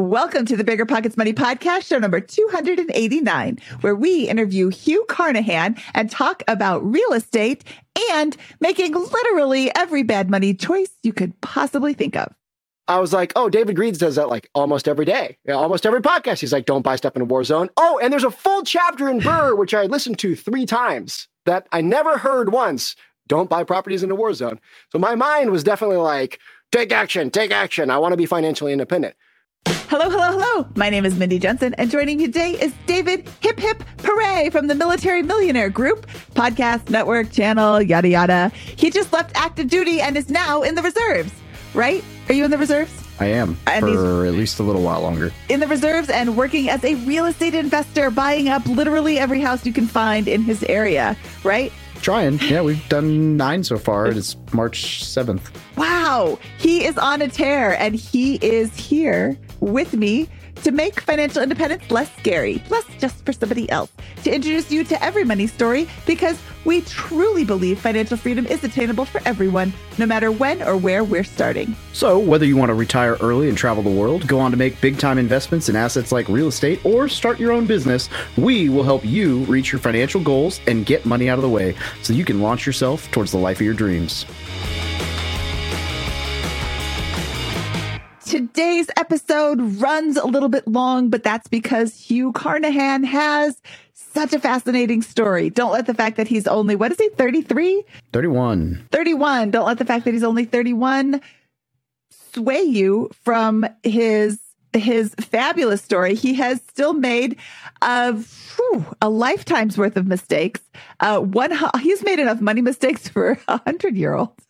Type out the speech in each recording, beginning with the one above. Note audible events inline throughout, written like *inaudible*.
Welcome to the Bigger Pockets Money Podcast, show number 289, where we interview Hugh Carnahan and talk about real estate and making literally every bad money choice you could possibly think of. I was like, oh, David Greene does that like almost every day, almost every podcast. He's like, don't buy stuff in a war zone. Oh, and there's a full chapter in BRRRR, which I listened to three times that I never heard once. Don't buy properties in a war zone. So my mind was definitely like, take action, take action. I want to be financially independent. Hello, hello, hello. My name is Mindy Jensen, and joining me today is David Hip Hip Hooray from the Military Millionaire Group, podcast, network, channel, yada, yada. He just left active duty and is now in the reserves, right? Are you in the reserves? I am and for at least a little while longer. In the reserves and working as a real estate investor, buying up literally every house you can find in his area, right? Trying. Yeah, we've done nine so far. It's March 7th. Wow. He is on a tear and he is here with me to make financial independence less scary, less just for somebody else, to introduce you to every money story because we truly believe financial freedom is attainable for everyone, no matter when or where we're starting. So, whether you want to retire early and travel the world, go on to make big time investments in assets like real estate, or start your own business, we will help you reach your financial goals and get money out of the way so you can launch yourself towards the life of your dreams. Today's episode runs a little bit long, but that's because Hugh Carnahan has such a fascinating story. Don't let the fact that he's only, what is he, 33? 31. 31. Don't let the fact that he's only 31 sway you from his his fabulous story. He has still made uh, whew, a lifetime's worth of mistakes. Uh, one, he's made enough money mistakes for a hundred year olds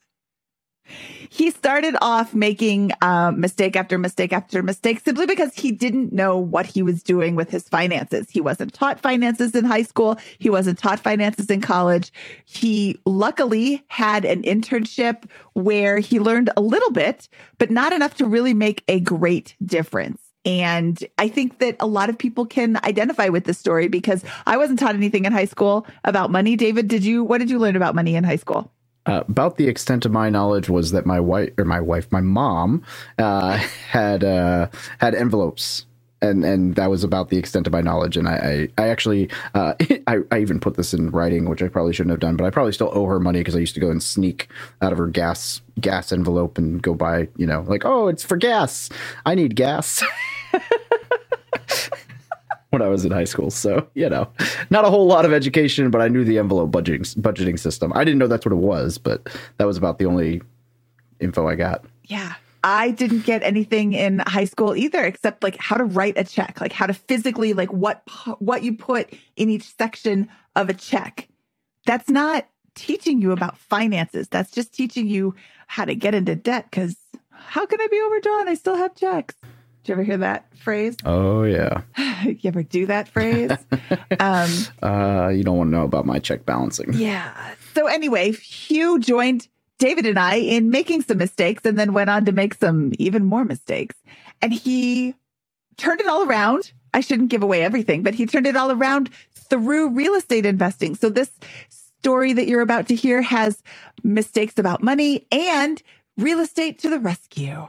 he started off making um, mistake after mistake after mistake simply because he didn't know what he was doing with his finances. He wasn't taught finances in high school. He wasn't taught finances in college. He luckily had an internship where he learned a little bit, but not enough to really make a great difference. And I think that a lot of people can identify with this story because I wasn't taught anything in high school about money. David, did you, what did you learn about money in high school? Uh, about the extent of my knowledge was that my wife or my wife, my mom, uh, *laughs* had uh, had envelopes, and and that was about the extent of my knowledge. And I I, I actually uh, *laughs* I, I even put this in writing, which I probably shouldn't have done, but I probably still owe her money because I used to go and sneak out of her gas gas envelope and go buy, you know, like oh, it's for gas. I need gas. *laughs* when I was in high school. So, you know, not a whole lot of education, but I knew the envelope budgeting budgeting system. I didn't know that's what it was, but that was about the only info I got. Yeah. I didn't get anything in high school either except like how to write a check, like how to physically like what what you put in each section of a check. That's not teaching you about finances. That's just teaching you how to get into debt cuz how can I be overdrawn? I still have checks. Did you ever hear that phrase? Oh yeah. *laughs* you ever do that phrase? um, *laughs* uh, you don't want to know about my check balancing. Yeah. So anyway, Hugh joined David and I in making some mistakes, and then went on to make some even more mistakes. And he turned it all around. I shouldn't give away everything, but he turned it all around through real estate investing. So this story that you're about to hear has mistakes about money and real estate to the rescue.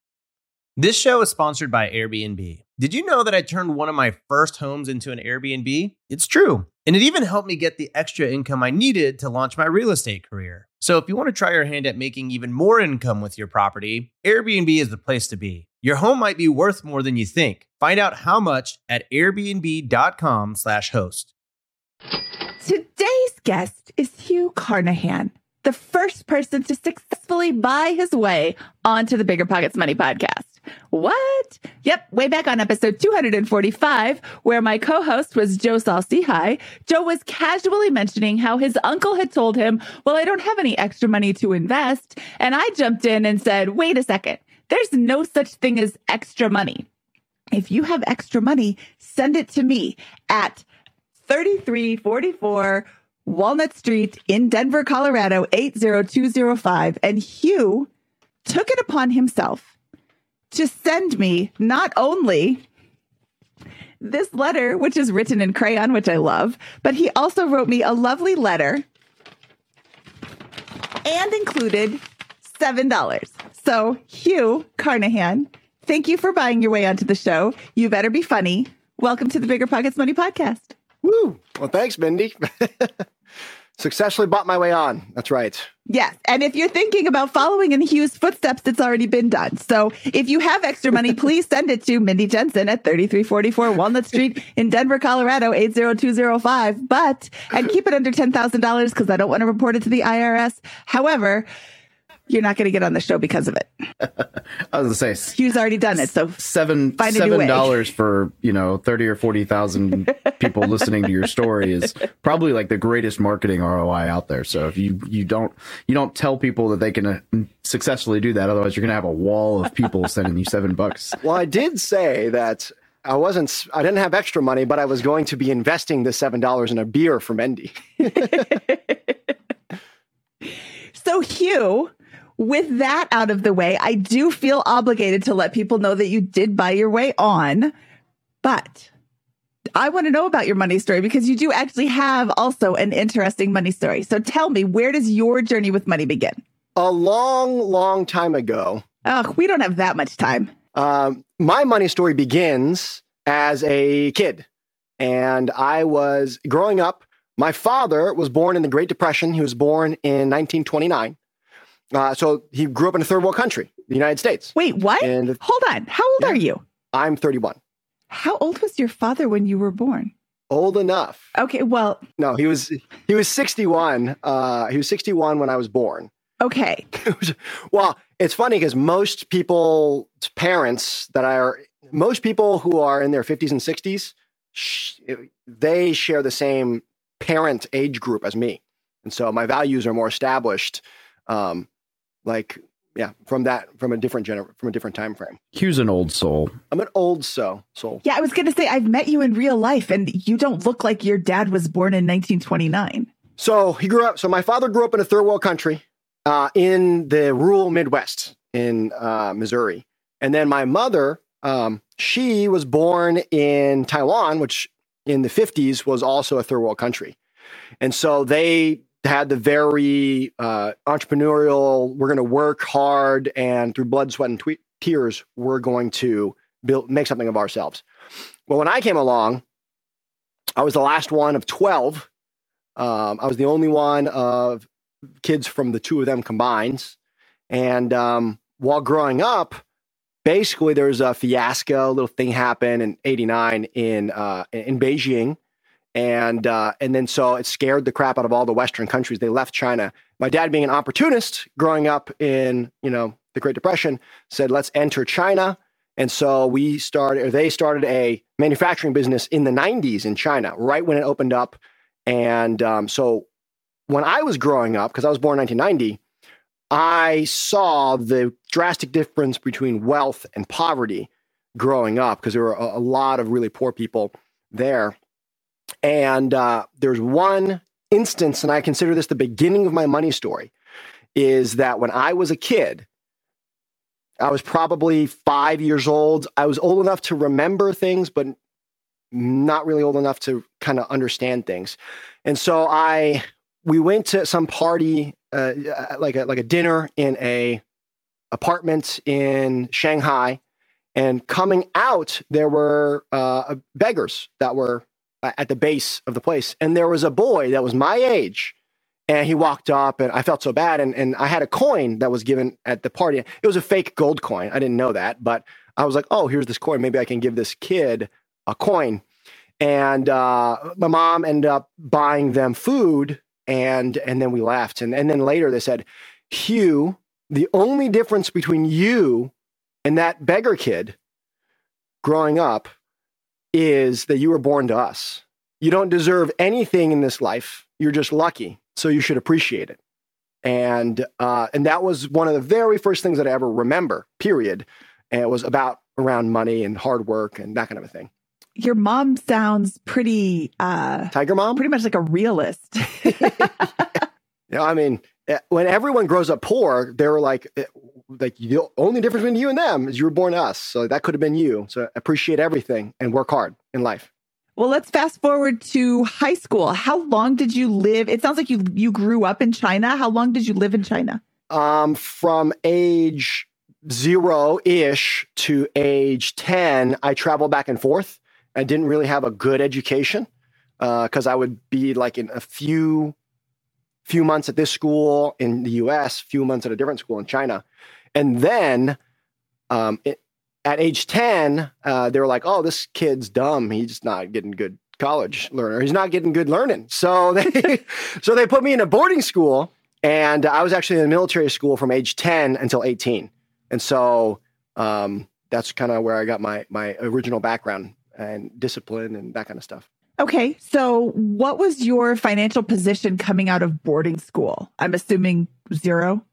This show is sponsored by Airbnb. Did you know that I turned one of my first homes into an Airbnb? It's true. And it even helped me get the extra income I needed to launch my real estate career. So if you want to try your hand at making even more income with your property, Airbnb is the place to be. Your home might be worth more than you think. Find out how much at airbnb.com/host. Today's guest is Hugh Carnahan, the first person to successfully buy his way onto the Bigger Pockets Money podcast. What? Yep, way back on episode 245, where my co-host was Joe Saul-Sehy, Joe was casually mentioning how his uncle had told him, well, I don't have any extra money to invest. And I jumped in and said, wait a second, there's no such thing as extra money. If you have extra money, send it to me at 3344 Walnut Street in Denver, Colorado, 80205. And Hugh took it upon himself to send me not only this letter, which is written in crayon, which I love, but he also wrote me a lovely letter and included $7. So, Hugh Carnahan, thank you for buying your way onto the show. You better be funny. Welcome to the Bigger Pockets Money Podcast. Woo! Well, thanks, Mindy. *laughs* Successfully bought my way on. That's right. Yes. And if you're thinking about following in Hugh's footsteps, it's already been done. So if you have extra money, *laughs* please send it to Mindy Jensen at 3344 Walnut Street in Denver, Colorado, 80205. But, and keep it under $10,000 because I don't want to report it to the IRS. However, you're not going to get on the show because of it. *laughs* I was gonna say Hugh's already done it. So seven Find a new seven way. dollars for you know thirty or forty thousand *laughs* people listening to your story is probably like the greatest marketing ROI out there. So if you you don't you don't tell people that they can uh, successfully do that, otherwise you're gonna have a wall of people sending you seven bucks. *laughs* Well, I did say that I wasn't, I didn't have extra money, but I was going to be investing the $7 in a beer for Mindy. So, Hugh, with that out of the way, I do feel obligated to let people know that you did buy your way on. But I want to know about your money story because you do actually have also an interesting money story. So, tell me, where does your journey with money begin? A long, long time ago, Oh, we don't have that much time. um, my money story begins as a kid. And I was growing up. My father was born in the Great Depression. He was born in 1929. Uh, so he grew up in a third world country, the United States. Wait, what? And Hold on. How old Yeah. are you? I'm 31. How old was your father when you were born? Old enough. Okay, well, No, he was he was 61. Uh, he was 61 when I was born. okay. *laughs* well, it's funny because most people's parents that are most people who are in their 50s and 60s, sh- they share the same parent age group as me, and so my values are more established. Um, like yeah, from that from a different gener- from a different time frame. Hugh's an old soul. I'm an old so soul. Yeah, I was going to say, I've met you in real life and you don't look like your dad was born in 1929. So he grew up. So my father grew up in a third world country, uh, in the rural Midwest in uh, Missouri, and then my mother, um, she was born in Taiwan, which in the fifties was also a third world country, and so they had the very uh, entrepreneurial. We're going to work hard, and through blood, sweat, and tears, we're going to build make something of ourselves. Well, when I came along, I was the last one of twelve. Um, I was the only one of kids from the two of them combined. And um, while growing up, basically there was a fiasco, a little thing happened in '89 in uh, in Beijing, and uh, and then so it scared the crap out of all the Western countries. They left China. My dad, being an opportunist, growing up in you know the Great Depression, said, "Let's enter China." And so we started, or they started a manufacturing business in the 90s in China, right when it opened up. And um, so when I was growing up, because I was born in 1990, I saw the drastic difference between wealth and poverty growing up because there were a, a, lot of really poor people there. And uh, there's one instance, and I consider this the beginning of my money story, is that when I was a kid, I was probably five years old. I was old enough to remember things, but not really old enough to kind of understand things. And so I we went to some party, uh, like a like a dinner in a apartment in Shanghai, and coming out there were uh, beggars that were at the base of the place, and there was a boy that was my age, and he walked up, and I felt so bad, and and I had a coin that was given at the party. It was a fake gold coin. I didn't know that, but I was like, oh, here's this coin. Maybe I can give this kid a coin. And uh, my mom ended up buying them food and and then we laughed and and then later they said hugh the only difference between you and that beggar kid growing up is that you were born to us. You don't deserve anything in this life. You're just lucky so you should appreciate it. And uh, and that was one of the very first things that i ever remember period. And it was about around money and hard work and that kind of a thing. Your mom sounds pretty uh tiger mom? pretty much like a realist. *laughs* You know, I mean, eh, when everyone grows up poor, they're like, eh, like the only difference between you and them is you were born us. So that could have been you. So appreciate everything and work hard in life. Well, let's fast forward to high school. How long did you live? It sounds like you you grew up in China. How long did you live in China? Um, from age zero ish to age ten, I traveled back and forth. I didn't really have a good education because uh, I would be like in a few few months at this school in the US, few months at a different school in China. And then um, it, at age 10, uh, they were like, oh, this kid's dumb. He's not getting good college learner. He's not getting good learning. So *laughs* they, so they put me in a boarding school. And I was actually in a military school from age 10 until 18. And so um, that's kind of where I got my, my original background and discipline and that kind of stuff. Okay. So, what was your financial position coming out of boarding school? I'm assuming zero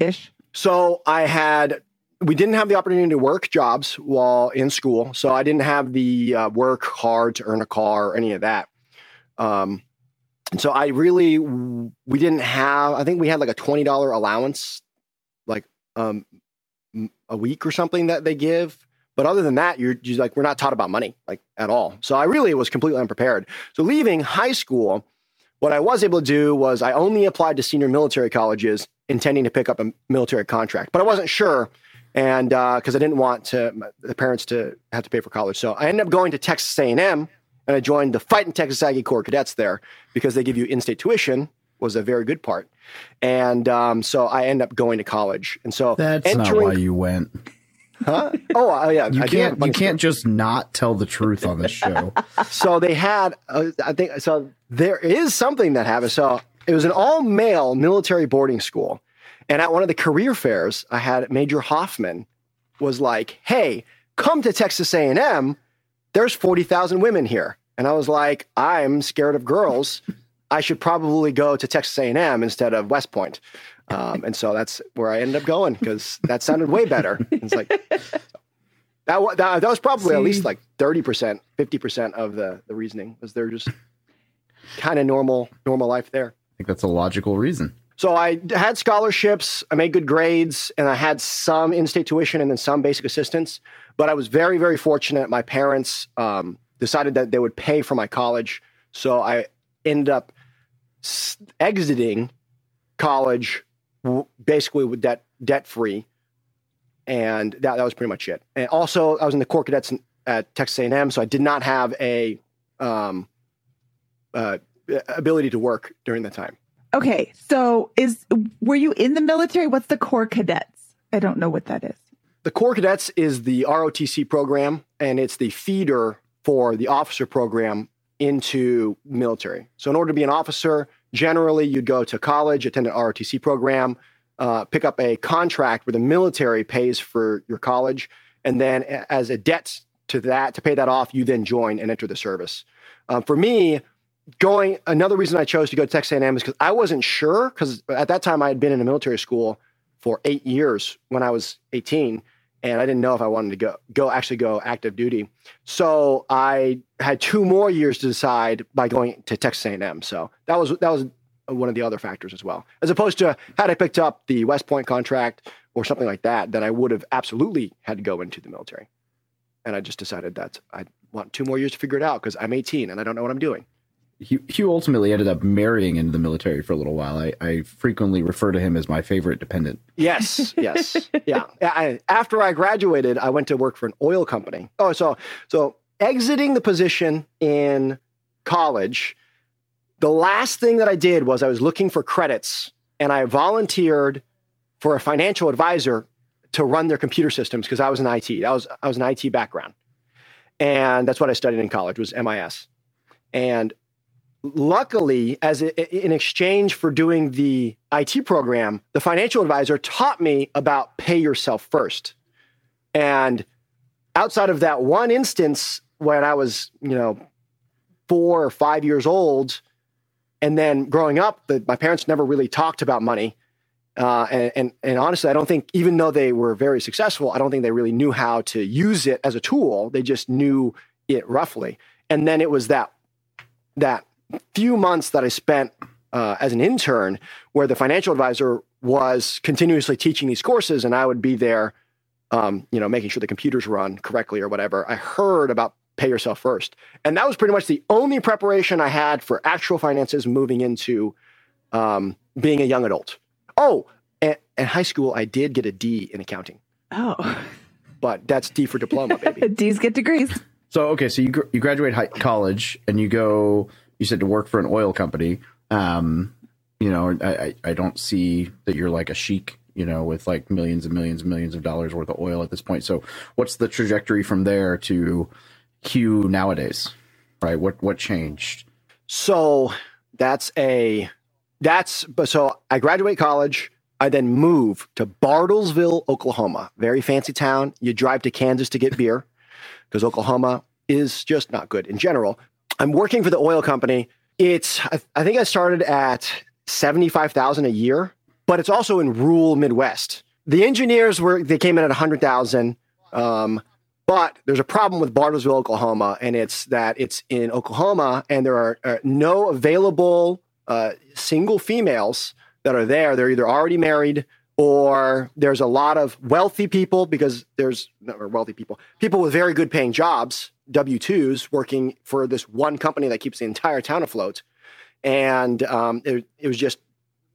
ish. So, I had, we didn't have the opportunity to work jobs while in school. So, I didn't have the uh, work hard to earn a car or any of that. Um, and so, I really, we didn't have, I think we had like a $20 allowance, like um, a week or something that they give but other than that, you're, you're like, we're not taught about money like at all. So I really was completely unprepared. So leaving high school, what I was able to do was I only applied to senior military colleges intending to pick up a military contract, but I wasn't sure. And because uh, I didn't want to, the parents to have to pay for college. So I ended up going to Texas A&M and I joined the Fighting Texas Aggie Corps Cadets there because they give you in-state tuition was a very good part. And um, so I ended up going to college. And so that's entering, not why you went. Huh? Oh, uh, yeah. You I can't. You can't just not tell the truth on this show. *laughs* so they had. Uh, I think so. There is something that happened. So it was an all male military boarding school, and at one of the career fairs, I had Major Hoffman was like, "Hey, come to Texas A and M. There's forty thousand women here." And I was like, "I'm scared of girls. I should probably go to Texas A and M instead of West Point." Um, and so that's where I ended up going because that sounded way better. It's like that, that, that was probably See, at least like 30%, 50% of the, the reasoning was they're just kind of normal, normal life there. Think that's a logical reason. So I had scholarships, I made good grades, and I had some in-state tuition and then some basic assistance. But I was very, very fortunate. My parents um, decided that they would pay for my college, so I ended up exiting college basically with debt debt free, and that that was pretty much it. And also, I was in the Corps Cadets at Texas A&M, so I did not have a um, uh, ability to work during the time. Okay, so is were you in the military? What's the Corps Cadets? I don't know what that is. The Corps Cadets is the ROTC program, and it's the feeder for the officer program into military. So, in order to be an officer, Generally, you'd go to college, attend an ROTC program, uh, pick up a contract where the military pays for your college, and then as a debt to that to pay that off, you then join and enter the service. Um, for me, going another reason I chose to go to Texas A&M is because I wasn't sure because at that time I had been in a military school for eight years when I was 18, and I didn't know if I wanted to go go actually go active duty. So I had two more years to decide by going to Texas A&M. So that was that was one of the other factors as well. As opposed to had I picked up the West Point contract or something like that, then I would have absolutely had to go into the military. And I just decided that I want two more years to figure it out because I'm 18 and I don't know what I'm doing. Hugh, Hugh ultimately ended up marrying into the military for a little while. I, I frequently refer to him as my favorite dependent. Yes, yes, *laughs* yeah. I, after I graduated, I went to work for an oil company. Oh, so so exiting the position in college, the last thing that I did was I was looking for credits, and I volunteered for a financial advisor to run their computer systems because I was in IT. I was I was an IT background, and that's what I studied in college was MIS, and luckily, as a, in exchange for doing the IT program, the financial advisor taught me about pay yourself first. And outside of that one instance when I was, you know, four or five years old, and then growing up, the, my parents never really talked about money. Uh, and, and, and honestly, I don't think, even though they were very successful, I don't think they really knew how to use it as a tool. They just knew it roughly. And then it was that that few months that I spent uh, as an intern, where the financial advisor was continuously teaching these courses, and I would be there, um, you know, making sure the computers run correctly or whatever. I heard about pay yourself first, and that was pretty much the only preparation I had for actual finances moving into um, being a young adult. Oh, and, in high school, I did get a D in accounting, Oh, but that's D for diploma, baby. *laughs* D's get degrees. So okay, so you gr- you graduate high, college and you go. You said to work for an oil company. Um, you know, I, I don't see that you're like a sheik. You know, with like millions and millions and millions of dollars worth of oil at this point. So, what's the trajectory from there to Hugh nowadays? Right? What what changed? So that's a that's so I graduate college. I then move to Bartlesville, Oklahoma. Very fancy town. You drive to Kansas to get beer because Oklahoma is just not good in general. I'm working for the oil company. It's I, I think I started at seventy five thousand a year, but it's also in rural Midwest. The engineers were they came in at a hundred thousand. Um, but there's a problem with Bartlesville, Oklahoma, and it's that it's in Oklahoma, and there are uh, no available uh, single females that are there. They're either already married or there's a lot of wealthy people because there's or wealthy people, people with very good paying jobs, W 2s, working for this one company that keeps the entire town afloat. And um, it, it was just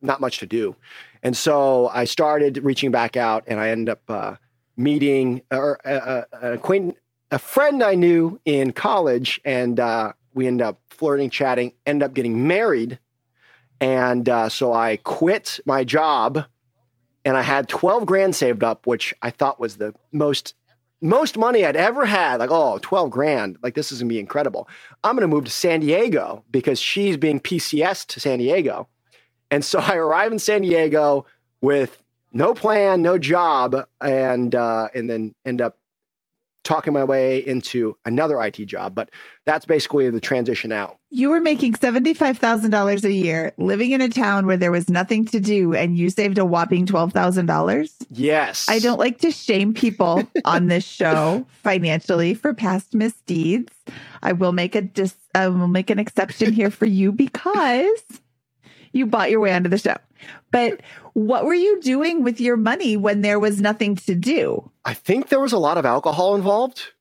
not much to do. And so I started reaching back out, and I ended up uh, meeting or uh, uh, an acquaintance, a friend I knew in college, and uh, we ended up flirting, chatting, end up getting married. And uh, so I quit my job, and I had twelve grand saved up, which I thought was the most most money I'd ever had. Like, oh, 12 grand. Like, this is gonna be incredible. I'm gonna move to San Diego because she's being PCS to San Diego. And so *laughs* I arrive in San Diego with no plan, no job, and uh, and then end up talking my way into another IT job. But that's basically the transition out. You were making $75,000 a year, living in a town where there was nothing to do, and you saved a whopping $12,000. Yes. I don't like to shame people *laughs* on this show financially for past misdeeds. I will make a dis- I will make an exception here for you because you bought your way onto the show. But what were you doing with your money when there was nothing to do? I think there was a lot of alcohol involved.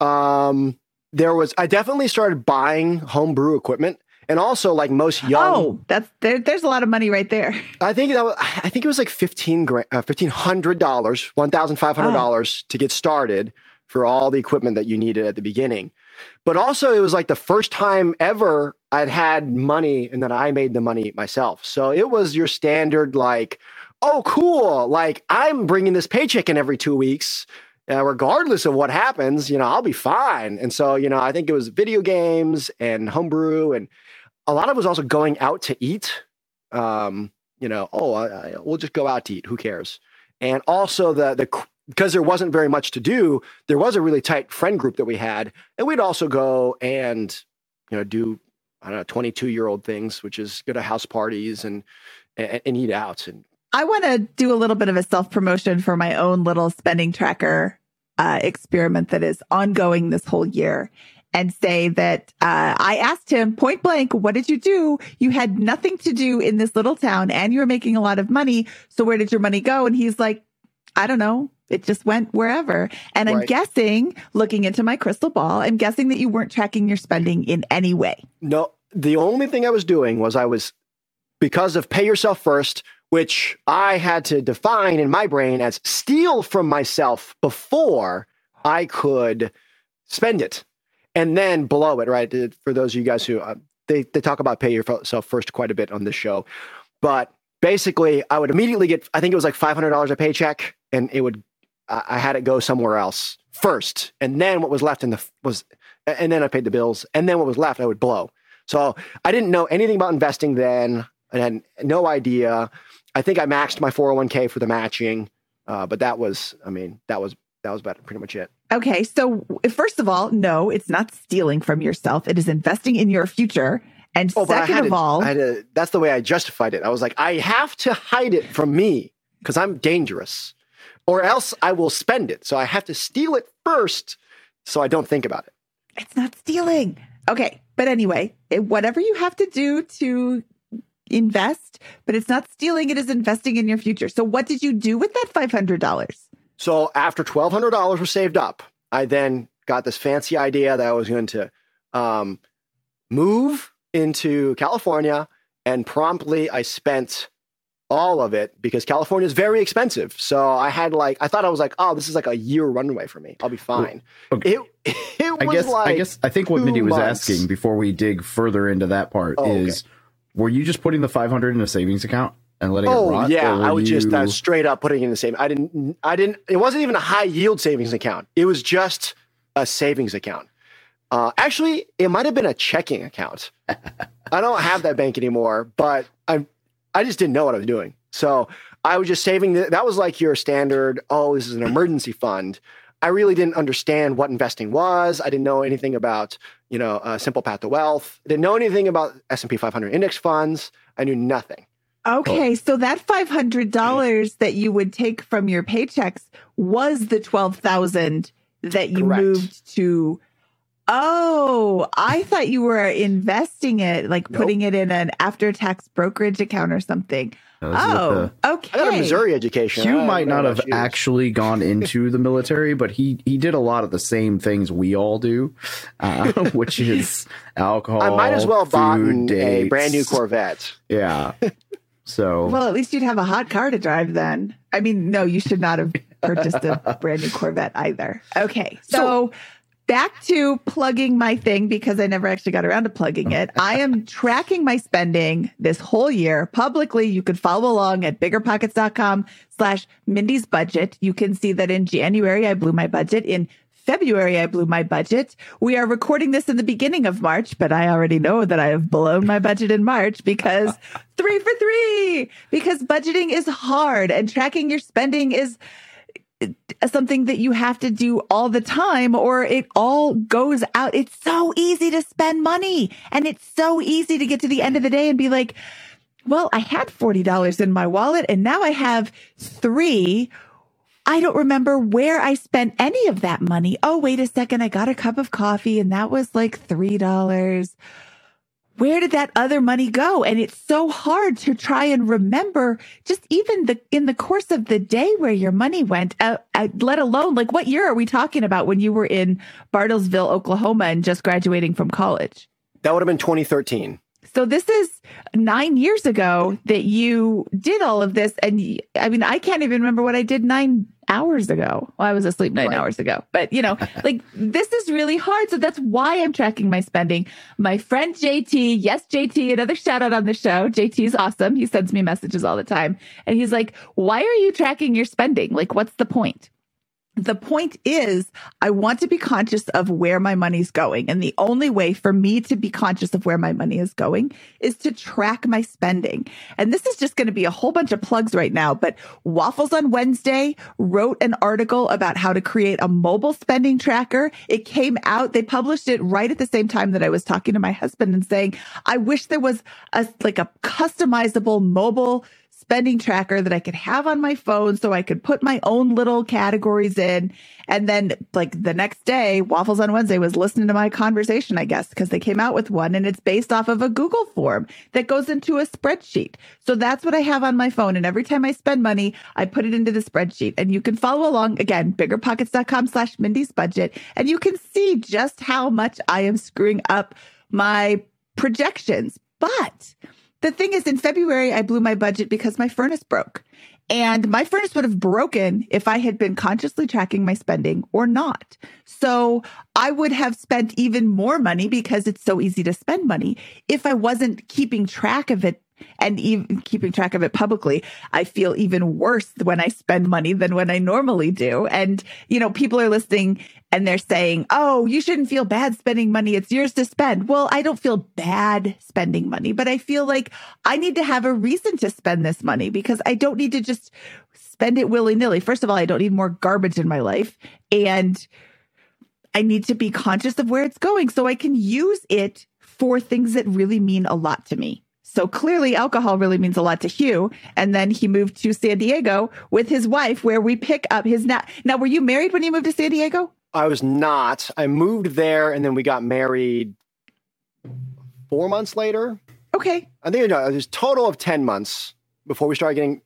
Um, there was. I definitely started buying homebrew equipment, and also like most young. Oh, that's there, there's a lot of money right there. I think that was, I think it was like fifteen grand, uh, fifteen hundred dollars, one thousand five hundred dollars to get started for all the equipment that you needed at the beginning. But also, it was like the first time ever I'd had money, and then I made the money myself. So it was your standard like, oh, cool, like I'm bringing this paycheck in every two weeks. Uh, regardless of what happens, you know, I'll be fine. And so, you know, I think it was video games and homebrew, and a lot of it was also going out to eat. Um, you know, oh, I, I, we'll just go out to eat. Who cares? And also the the because there wasn't very much to do, there was a really tight friend group that we had, and we'd also go and you know do I don't know twenty two year old things, which is go to house parties and and, and eat out and I want to do a little bit of a self promotion for my own little spending tracker uh, experiment that is ongoing this whole year and say that uh, I asked him point blank, what did you do? You had nothing to do in this little town and you were making a lot of money. So where did your money go? And he's like, I don't know. It just went wherever. And I'm guessing, looking into my crystal ball, I'm guessing that you weren't tracking your spending in any way. No, the only thing I was doing was I was because of pay yourself first, which I had to define in my brain as steal from myself before I could spend it and then blow it, right? For those of you guys who uh, they, they talk about pay yourself first quite a bit on this show. But basically, I would immediately get, I think it was like $500 a paycheck, and it would, I had it go somewhere else first. And then what was left in the, was, and then I paid the bills. And then what was left, I would blow. So I didn't know anything about investing then. I had no idea. I think I maxed my 401k for the matching. Uh, but that was, I mean, that was, that was about pretty much it. Okay. So, first of all, no, it's not stealing from yourself. It is investing in your future. And Oh, second of to- all, I had to, that's the way I justified it. I was like, I have to hide it from me because I'm dangerous, or else I will spend it. So I have to steal it first, so I don't think about it. it's not stealing. Okay. But anyway, it, whatever you have to do to invest, but it's not stealing, it is investing in your future. So, what did you do with that $500? So after twelve hundred dollars was saved up, I then got this fancy idea that I was going to um, move into California, and promptly I spent all of it because California is very expensive. So I had like I thought I was like, oh, this is like a year runway for me. I'll be fine. okay. It *laughs* it I was guess like I guess I think what Mindy was months. asking before we dig further into that part Oh, okay. is were you just putting the 500 in a savings account and letting it Oh rot? yeah, I was just uh, straight up putting it in the same. I didn't. I didn't. It wasn't even a high yield savings account. It was just a savings account. Uh, actually, it might have been a checking account. I don't have that bank anymore, but I I just didn't know what I was doing. So I was just saving. The, that was like your standard. Oh, this is an emergency fund. I really didn't understand what investing was. I didn't know anything about you know uh, simple path to wealth. Didn't know anything about S and P 500 index funds. I knew nothing. Okay, so that five hundred dollars that you would take from your paychecks was the twelve thousand that you Correct. moved to. Oh, I *laughs* thought you were investing it, like Nope. putting it in an after-tax brokerage account or something. That was with Oh, the- okay. I got a Missouri education. Hugh I might don't have about you. actually gone into the military, but he he did a lot of the same things we all do, uh, *laughs* which is alcohol. I might as well have bought a brand new Corvette. Yeah. So *laughs* Well, at least you'd have a hot car to drive then. I mean, no, you should not have purchased a brand new Corvette either. Okay. So, back to plugging my thing because I never actually got around to plugging it. I am *laughs* tracking my spending this whole year publicly. You can follow along at biggerpockets.com slash Mindy's budget. You can see that in January, I blew my budget. In February, I blew my budget. We are recording this in the beginning of March, but I already know that I have blown my budget in March because *laughs* three for three, because budgeting is hard and tracking your spending is something that you have to do all the time or it all goes out. It's so easy to spend money and it's so easy to get to the end of the day and be like, well, I had $40 in my wallet and now I have three. I don't remember where I spent any of that money. Oh, wait a second. I got a cup of coffee and that was like $3. Where did that other money go? And it's so hard to try and remember just even the, in the course of the day where your money went, uh, uh, let alone like what year are we talking about when you were in Bartlesville, Oklahoma and just graduating from college? That would have been 2013. So this is nine years ago that you did all of this. And I mean, I can't even remember what I did nine hours ago. Well, I was asleep nine Right. hours ago, but you know, *laughs* like this is really hard. So that's why I'm tracking my spending. My friend JT, yes, JT, another shout out on the show. JT is awesome. He sends me messages all the time. And he's like, why are you tracking your spending? Like, what's the point? The point is, I want to be conscious of where my money's going. And the only way for me to be conscious of where my money is going is to track my spending. And this is just going to be a whole bunch of plugs right now. But Waffles on Wednesday wrote an article about how to create a mobile spending tracker. It came out, they published it right at the same time that I was talking to my husband and saying, I wish there was a like a customizable mobile spending tracker that I could have on my phone so I could put my own little categories in. And then like the next day, Waffles on Wednesday was listening to my conversation, I guess, because they came out with one and it's based off of a Google form that goes into a spreadsheet. So that's what I have on my phone. And every time I spend money, I put it into the spreadsheet and you can follow along again, biggerpockets.com slash Mindy's budget. And you can see just how much I am screwing up my projections. But the thing is, in February, I blew my budget because my furnace broke. And my furnace would have broken if I had been consciously tracking my spending or not. So I would have spent even more money because it's so easy to spend money if I wasn't keeping track of it and even keeping track of it publicly, I feel even worse when I spend money than when I normally do. And, you know, people are listening and they're saying, Oh, you shouldn't feel bad spending money. It's yours to spend. Well, I don't feel bad spending money, but I feel like I need to have a reason to spend this money because I don't need to just spend it willy nilly. First of all, I don't need more garbage in my life. And I need to be conscious of where it's going so I can use it for things that really mean a lot to me. So clearly alcohol really means a lot to Hugh. And then he moved to San Diego with his wife where we pick up his now. Now, were you married when you moved to San Diego? I was not. I moved there and then we got married four months later. Okay. I think no, it was total of 10 months before we started getting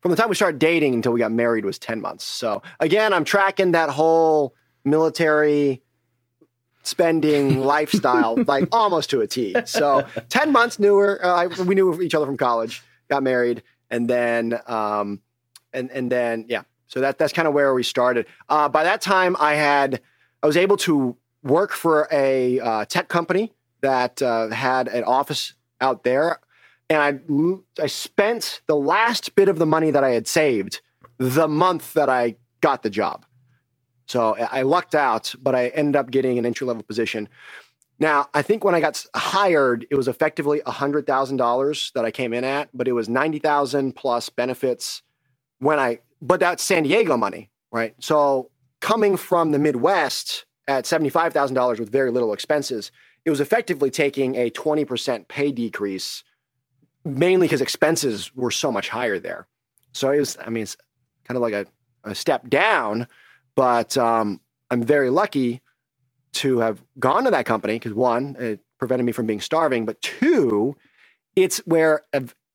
from the time we started dating until we got married was 10 months. So again, I'm tracking that whole military spending *laughs* lifestyle like almost to a T. So 10 months newer. Uh, we knew each other from college, got married, and then, um, and, and then, yeah. So that, that's kind of where we started. Uh, by that time, I had, I was able to work for a uh, tech company that uh, had an office out there. And I, I spent the last bit of the money that I had saved the month that I got the job. So I lucked out, but I ended up getting an entry level position. Now, I think when I got hired, it was effectively $100,000 that I came in at, but it was 90,000 plus benefits when I, but that's San Diego money, right? So coming from the Midwest at $75,000 with very little expenses, it was effectively taking a 20% pay decrease, mainly because expenses were so much higher there. So it was, I mean, it's kind of like a, a step down, but um, I'm very lucky to have gone to that company because one, it prevented me from being starving, but two, it's where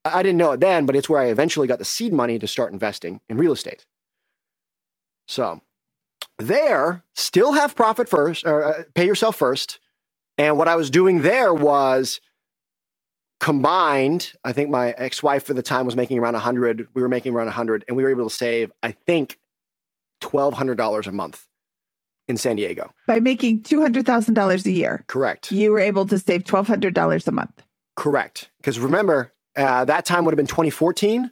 I didn't know it then, but it's where I eventually got the seed money to start investing in real estate. So there, still have profit first, or uh, pay yourself first. And what I was doing there was combined. I think my ex-wife for the time was making around 100. We were making around 100, and we were able to save, I think, $1,200 a month in San Diego. By making $200,000 a year. Correct. You were able to save $1,200 a month. Correct. Because remember, uh, that time would have been 2014.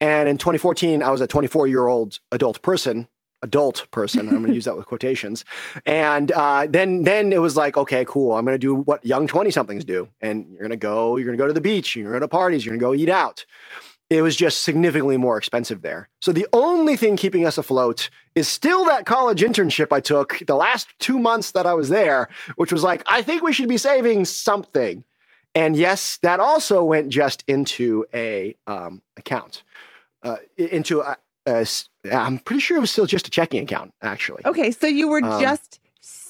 And in 2014, I was a 24 year old adult person, adult person. I'm going *laughs* to use that with quotations. And uh, then, then it was like, okay, cool. I'm going to do what young 20 somethings do. And you're going to go, you're going to go to the beach, you're going to go to parties, you're going to go eat out it was just significantly more expensive there. So the only thing keeping us afloat is still that college internship I took the last two months that I was there, which was like, I think we should be saving something. And yes, that also went just into a um, account, uh, into a, a, I'm pretty sure it was still just a checking account, actually. Okay, so you were um, just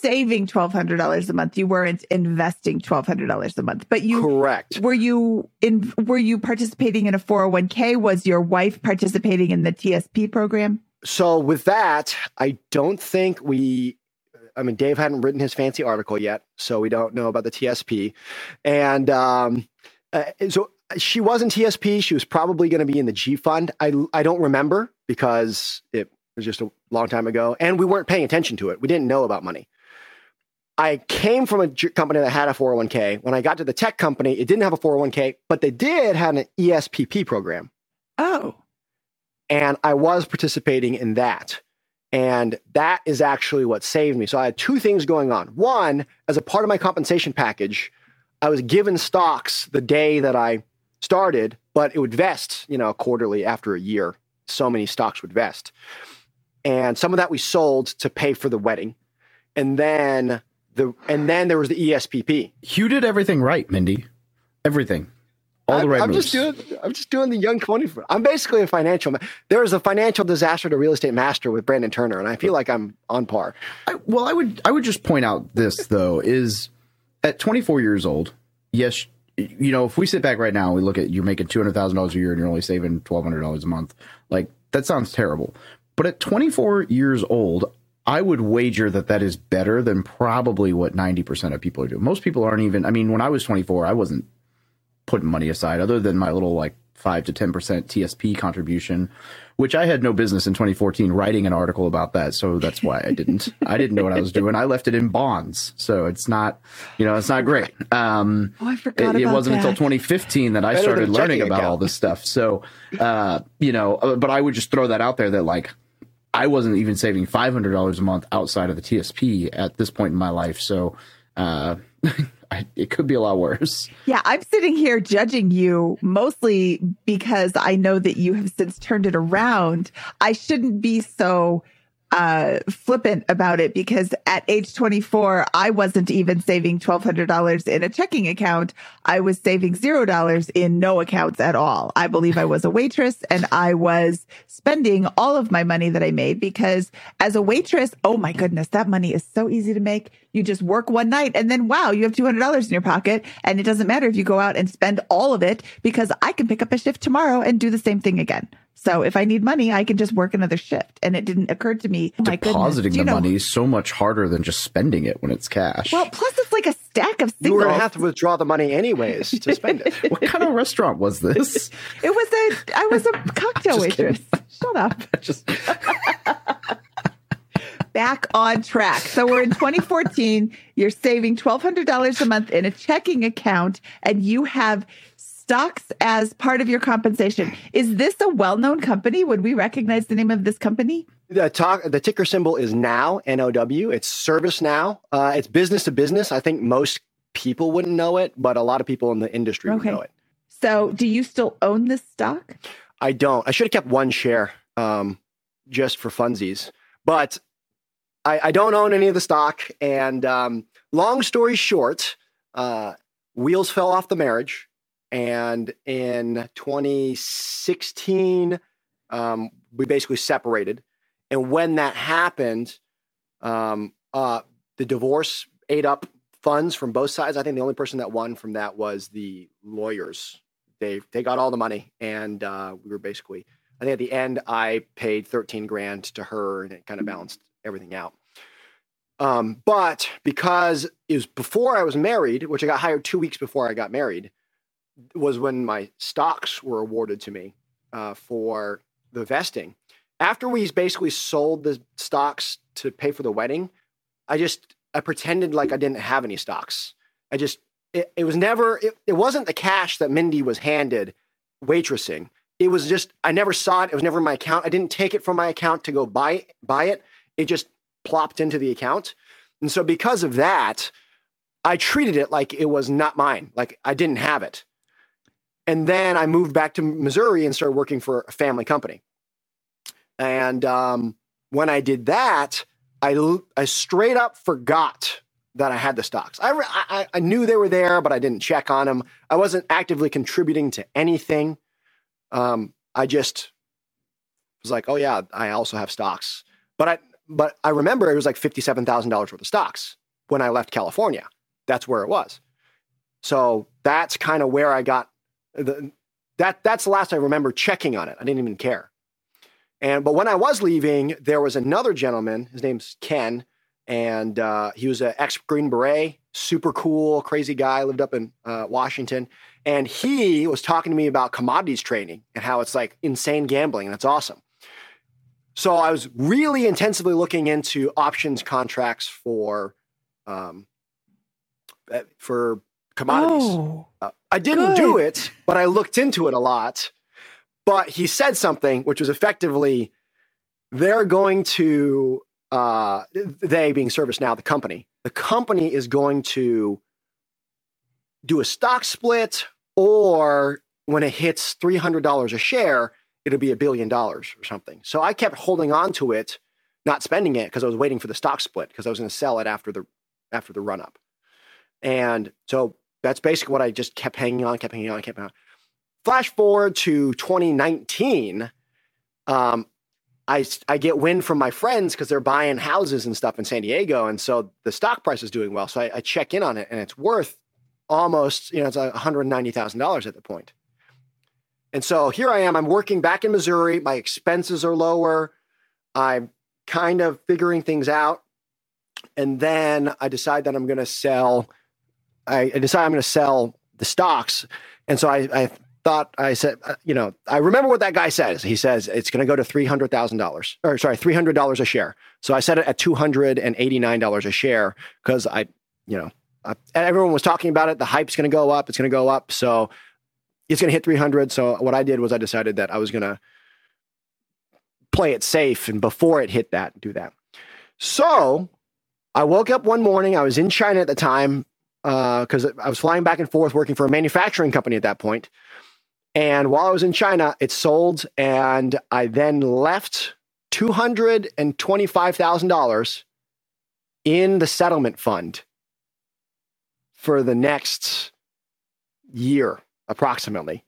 saving twelve hundred dollars a month. You weren't investing twelve hundred dollars a month, but you correct. Were you in? Were you participating in a 401k Was your wife participating in the TSP program? So with that, I don't think we. I mean, Dave hadn't written his fancy article yet, so we don't know about the TSP, and um, uh, so she was in TSP. She was probably going to be in the G Fund. I I don't remember because it was just a long time ago, and we weren't paying attention to it. We didn't know about money. I came from a company that had a 401k. When I got to the tech company, it didn't have a 401k, but they did have an ESPP program. Oh. And I was participating in that. And that is actually what saved me. So I had two things going on. One, as a part of my compensation package, I was given stocks the day that I started, but it would vest, you know, quarterly after a year. So many stocks would vest. And some of that we sold to pay for the wedding. And then the and then there was the ESPP. You did everything right, Mindy. Everything. All the I'm, right I'm moves. just doing. I'm just doing the young twenty. I'm basically a financial. Ma- there was a financial disaster to real estate master with Brandon Turner, and I feel like I'm on par. I, well, I would I would just point out this though is at 24 years old. Yes, you know if we sit back right now, and we look at you're making two hundred thousand dollars a year and you're only saving twelve hundred dollars a month. Like that sounds terrible. But at 24 years old, I would wager that that is better than probably what 90% of people are doing. Most people aren't even. I mean, when I was 24, I wasn't putting money aside other than my little like five to ten percent TSP contribution, which I had no business in 2014 writing an article about that. So that's why I didn't. I didn't know what I was doing. I left it in bonds, so it's not, you know, it's not great. Um, Oh, I forgot it, it wasn't until 2015 that I Better started learning about account. all this stuff. So, uh, you know, uh, but I would just throw that out there that like I wasn't even saving $500 a month outside of the TSP at this point in my life. So, uh, *laughs* it could be a lot worse. Yeah, I'm sitting here judging you mostly because I know that you have since turned it around. I shouldn't be so uh flippant about it because at age 24 I wasn't even saving $1200 in a checking account. I was saving $0 in no accounts at all. I believe I was a waitress and I was spending all of my money that I made because as a waitress, oh my goodness, that money is so easy to make. You just work one night and then wow, you have $200 in your pocket and it doesn't matter if you go out and spend all of it because I can pick up a shift tomorrow and do the same thing again. So if I need money, I can just work another shift. And it didn't occur to me, oh my Depositing goodness. the know- money is so much harder than just spending it when it's cash. Well, plus it's like a stack of You were singles. going to have to withdraw the money anyways to *laughs* spend it. *laughs* what kind of restaurant was this? it was a, I was a *laughs* cocktail Just kidding. waitress. Shut up. just back on track. So we're in 2014. *laughs* You're saving $1,200 a month in a checking account, and you have stocks as part of your compensation. Is this a well known company? Would we recognize the name of this company? The talk, the ticker symbol is now N O W. It's ServiceNow. Uh, it's business to business. I think most people wouldn't know it, but a lot of people in the industry Okay. would know it. So do you still own this stock? I don't. I should have kept one share um, just for funsies, but I, I don't own any of the stock. And um, long story short, uh, wheels fell off the marriage. And in 2016, um, we basically separated. And when that happened, um, uh, the divorce ate up funds from both sides. I think the only person that won from that was the lawyers. They they got all the money, and uh, we were basically. I think at the end, I paid thirteen grand to her, and it kind of balanced everything out. Um, but because it was before I was married, which I got hired two weeks before I got married, was when my stocks were awarded to me uh, for the vesting. After we basically sold the stocks to pay for the wedding, I just I pretended like I didn't have any stocks. I just it, it was never it, it wasn't the cash that Mindy was handed waitressing. It was just I never saw it. It was never in my account. I didn't take it from my account to go buy buy it. It just plopped into the account. And so because of that, I treated it like it was not mine. Like I didn't have it. And then I moved back to Missouri and started working for a family company. And um, when I did that, I, I straight up forgot that I had the stocks. I, I, I knew they were there, but I didn't check on them. I wasn't actively contributing to anything. Um, I just was like, oh yeah, I also have stocks. But I but I remember it was like fifty seven thousand dollars worth of stocks when I left California. That's where it was. So that's kind of where I got the that that's the last I remember checking on it. I didn't even care. And but when I was leaving, there was another gentleman. His name's Ken, and uh, he was an ex Green Beret, super cool, crazy guy. Lived up in uh, Washington, and he was talking to me about commodities trading and how it's like insane gambling, and it's awesome. So I was really intensively looking into options contracts for, um, uh, for commodities. Oh, Uh, I didn't do it, but I looked into it a lot. But he said something which was effectively they're going to uh, they being ServiceNow, the company. The company is going to do a stock split, or when it hits three hundred dollars a share, it'll be a billion dollars or something. So I kept holding on to it, not spending it because I was waiting for the stock split because I was going to sell it after the after the run up. And so that's basically what I just kept hanging on, kept hanging on, kept hanging on. Flash forward to 2019. Um, I, I get wind from my friends because they're buying houses and stuff in San Diego. And so the stock price is doing well. So I, I check in on it and it's worth almost, you know, it's $190,000 at the point. And so here I am. I'm working back in Missouri. My expenses are lower. I'm kind of figuring things out. And then I decide that I'm going to sell. I, I decide I'm going to sell the stocks. And so I, I thought I said, uh, you know, I remember what that guy says. He says it's going to go to three hundred thousand dollars, or sorry, three hundred dollars a share. So I set it at two hundred and eighty nine dollars a share because I, you know, I, everyone was talking about it. The hype's going to go up. It's going to go up. So it's going to hit three hundred. So what I did was I decided that I was going to play it safe and before it hit that, do that. So I woke up one morning. I was in China at the time because uh, I was flying back and forth working for a manufacturing company at that point. And while I was in China, it sold, and I then left two hundred and twenty-five thousand dollars in the settlement fund for the next year, approximately.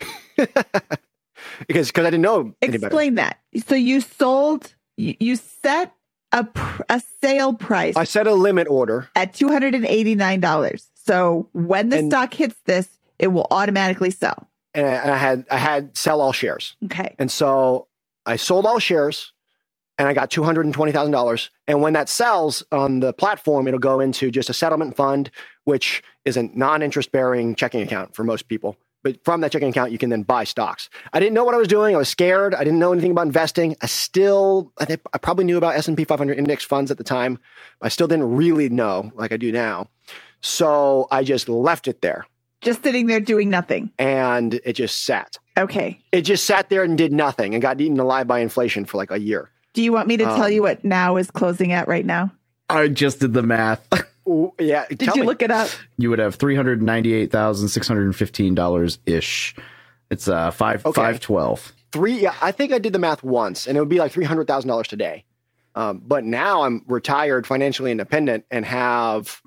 *laughs* because because I didn't know. Explain that. So you sold, you, you set a, pr- a sale price I set a limit order. at $289. So when the And- stock hits this, it will automatically sell. and I and I had I had sell all shares, Okay. and so I sold all shares, and I got two hundred and twenty thousand dollars. And when that sells on the platform, it'll go into just a settlement fund, which is a non-interest bearing checking account for most people. But from that checking account, you can then buy stocks. I didn't know what I was doing. I was scared. I didn't know anything about investing. I still, I, think, I probably knew about S and P 500 index funds at the time. But I still didn't really know like I do now. So I just left it there, Just sitting there doing nothing. and it just sat. Okay. it just sat there and did nothing and got eaten alive by inflation for like a year. Do you want me to tell Um, you what now is closing at right now? I just did the math. *laughs* Ooh, yeah, Did tell you me. look it up? you would have three hundred ninety-eight thousand six hundred fifteen dollars ish. It's uh five Okay. five twelve. three? Yeah, I think I did the math once, and it would be like three hundred thousand dollars today. Um, but now I'm retired, financially independent, and have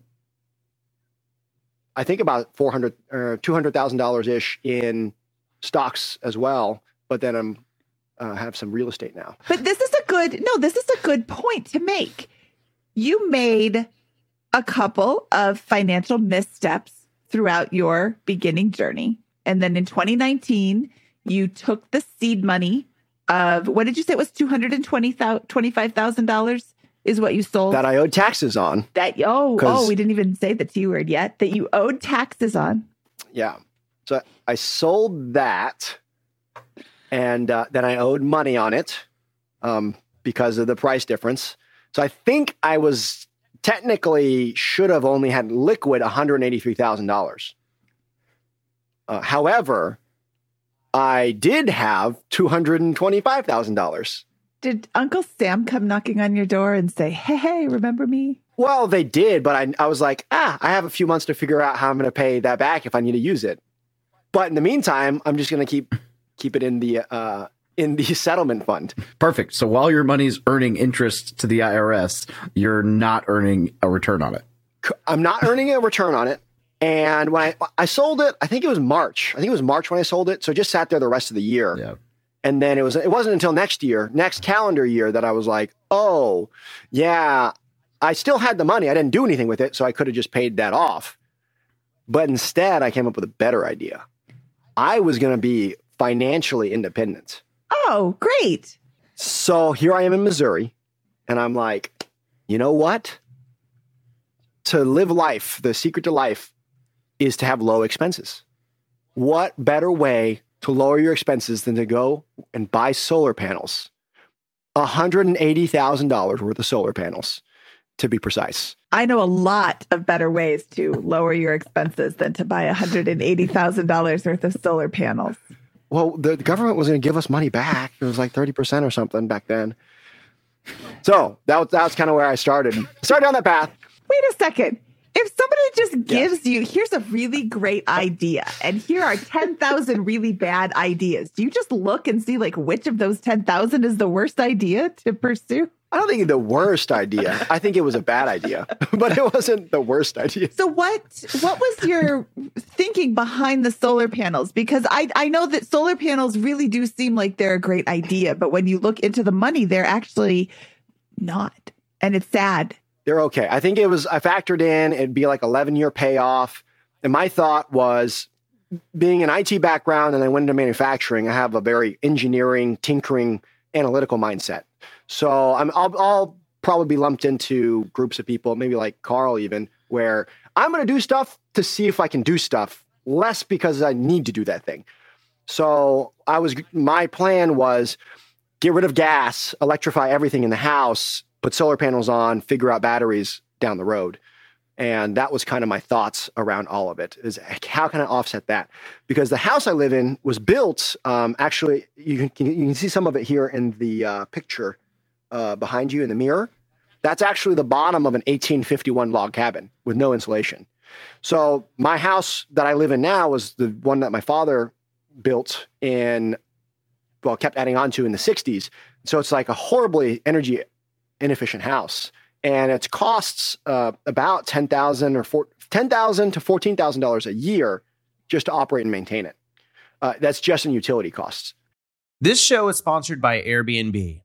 I think about four hundred or two hundred thousand dollars ish in stocks as well. But then I'm uh, have some real estate now. But this is a good, no, this is a good point to make. You made a couple of financial missteps throughout your beginning journey. And then in 2019, you took the seed money of what did you say it was $225,000 is what you sold? That I owed taxes on. that oh, oh, we didn't even say the T word yet, that you owed taxes on. Yeah. So I sold that, and uh, then I owed money on it um, because of the price difference. So I think I was technically should have only had liquid one hundred eighty-three thousand dollars. Uh, however, I did have two hundred and twenty-five thousand dollars. Did Uncle Sam come knocking on your door and say, hey, hey, remember me? Well, they did, but I, I was like, ah, I have a few months to figure out how I'm going to pay that back if I need to use it. But in the meantime, I'm just going to keep keep it in the uh, in the *laughs* settlement fund. Perfect. So while your money's earning interest to the IRS, you're not earning a return on it. I'm not earning a return on it. And when I I sold it, I think it was March. I think it was March when I sold it. So it just sat there the rest of the year. Yeah. And then it was it wasn't until next year, next calendar year, that I was like, oh, yeah, I still had the money. I didn't do anything with it, so I could have just paid that off. But instead, I came up with a better idea. I was going to be financially independent. Oh, great. So here I am in Missouri, and I'm like, you know what? To live life, the secret to life is to have low expenses. What better way to lower your expenses than to go and buy solar panels? $180,000 worth of solar panels, to be precise. I know a lot of better ways to lower your expenses than to buy $180,000 worth of solar panels. Well, the, government was going to give us money back. It was like 30% or something back then. So that was, that was kind of where I started. Started down that path. Wait a second. If somebody just gives you, here's a really great idea, and here are 10,000 really bad ideas, do you just look and see like which of those 10,000 is the worst idea to pursue? I don't think the worst idea. I think it was a bad idea, *laughs* but it wasn't the worst idea. So what what was your thinking behind the solar panels? Because I I know that solar panels really do seem like they're a great idea, but when you look into the money, they're actually not. And it's sad. They're okay. I think it was I factored in it'd be like 11 year payoff. And my thought was being an IT background and I went into manufacturing, I have a very engineering, tinkering, analytical mindset. So I'm I'll, I'll probably be lumped into groups of people, maybe like Carl even, where I'm going to do stuff to see if I can do stuff, less because I need to do that thing. So I was my plan was get rid of gas, electrify everything in the house, put solar panels on, figure out batteries down the road. And that was kind of my thoughts around all of it is how can I offset that? Because the house I live in was built, um, actually, you can, you can see some of it here in the uh, picture uh, behind you in the mirror. That's actually the bottom of an 1851 log cabin with no insulation. So my house that I live in now was the one that my father built in, well, kept adding on to in the 60s. So it's like a horribly energy inefficient house and it costs uh, about ten thousand or ten thousand to fourteen thousand dollars a year just to operate and maintain it. Uh, that's just in utility costs. This show is sponsored by Airbnb.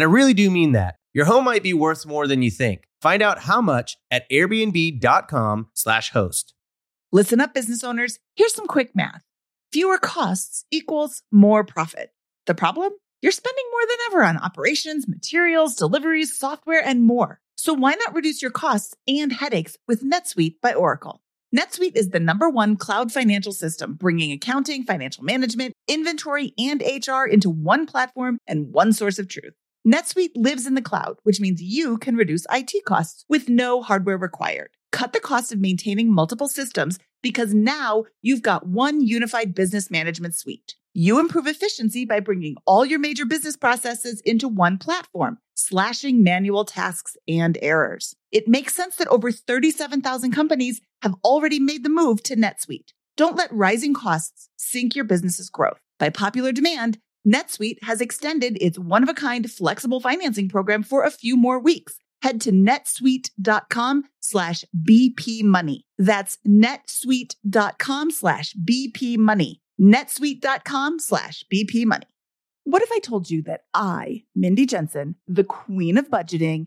And I really do mean that. Your home might be worth more than you think. Find out how much at airbnb.com/slash host. Listen up, business owners. Here's some quick math. Fewer costs equals more profit. The problem? You're spending more than ever on operations, materials, deliveries, software, and more. So why not reduce your costs and headaches with NetSuite by Oracle? NetSuite is the number one cloud financial system, bringing accounting, financial management, inventory, and HR into one platform and one source of truth. NetSuite lives in the cloud, which means you can reduce IT costs with no hardware required. Cut the cost of maintaining multiple systems because now you've got one unified business management suite. You improve efficiency by bringing all your major business processes into one platform, slashing manual tasks and errors. It makes sense that over 37,000 companies have already made the move to NetSuite. Don't let rising costs sink your business's growth. By popular demand, NetSuite has extended its one of a kind flexible financing program for a few more weeks. Head to netsuite.com slash BP money. That's netsuite.com slash BP money. netsuite.com slash BP money. What if I told you that I, Mindy Jensen, the queen of budgeting,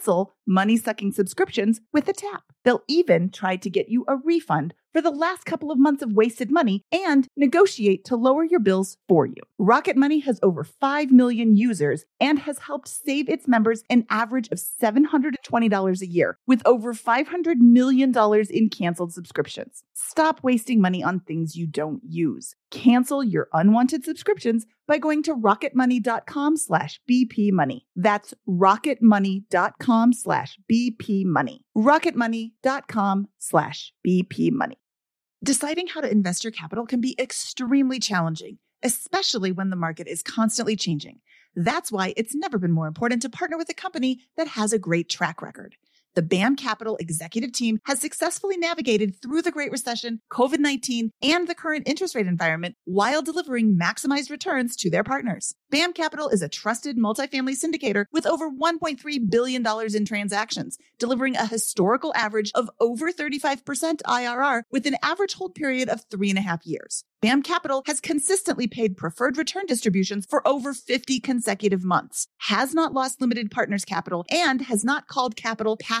money sucking subscriptions with a tap. They'll even try to get you a refund for the last couple of months of wasted money and negotiate to lower your bills for you. Rocket Money has over 5 million users and has helped save its members an average of $720 a year with over $500 million in canceled subscriptions. Stop wasting money on things you don't use. Cancel your unwanted subscriptions by going to rocketmoney.com slash bpmoney. That's rocketmoney.com slash bpmoney. rocketmoney.com slash bpmoney. Deciding how to invest your capital can be extremely challenging, especially when the market is constantly changing. That's why it's never been more important to partner with a company that has a great track record. The BAM Capital executive team has successfully navigated through the Great Recession, COVID 19, and the current interest rate environment while delivering maximized returns to their partners. BAM Capital is a trusted multifamily syndicator with over $1.3 billion in transactions, delivering a historical average of over 35% IRR with an average hold period of three and a half years. BAM Capital has consistently paid preferred return distributions for over 50 consecutive months, has not lost limited partners capital, and has not called capital past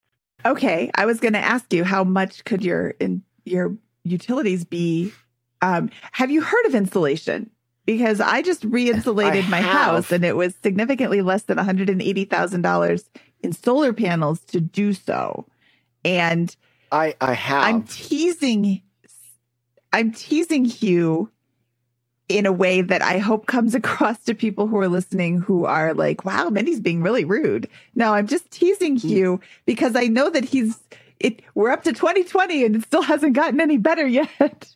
Okay, I was going to ask you how much could your in, your utilities be? Um, have you heard of insulation? Because I just re-insulated I my have. house, and it was significantly less than one hundred and eighty thousand dollars in solar panels to do so. And I I have. I'm teasing, I'm teasing Hugh in a way that I hope comes *laughs* across to people who are listening who are like, wow, Mindy's being really rude. No, I'm just teasing hmm. Hugh because I know that he's it we're up to 2020 and it still *laughs* hasn't gotten any better yet. *laughs*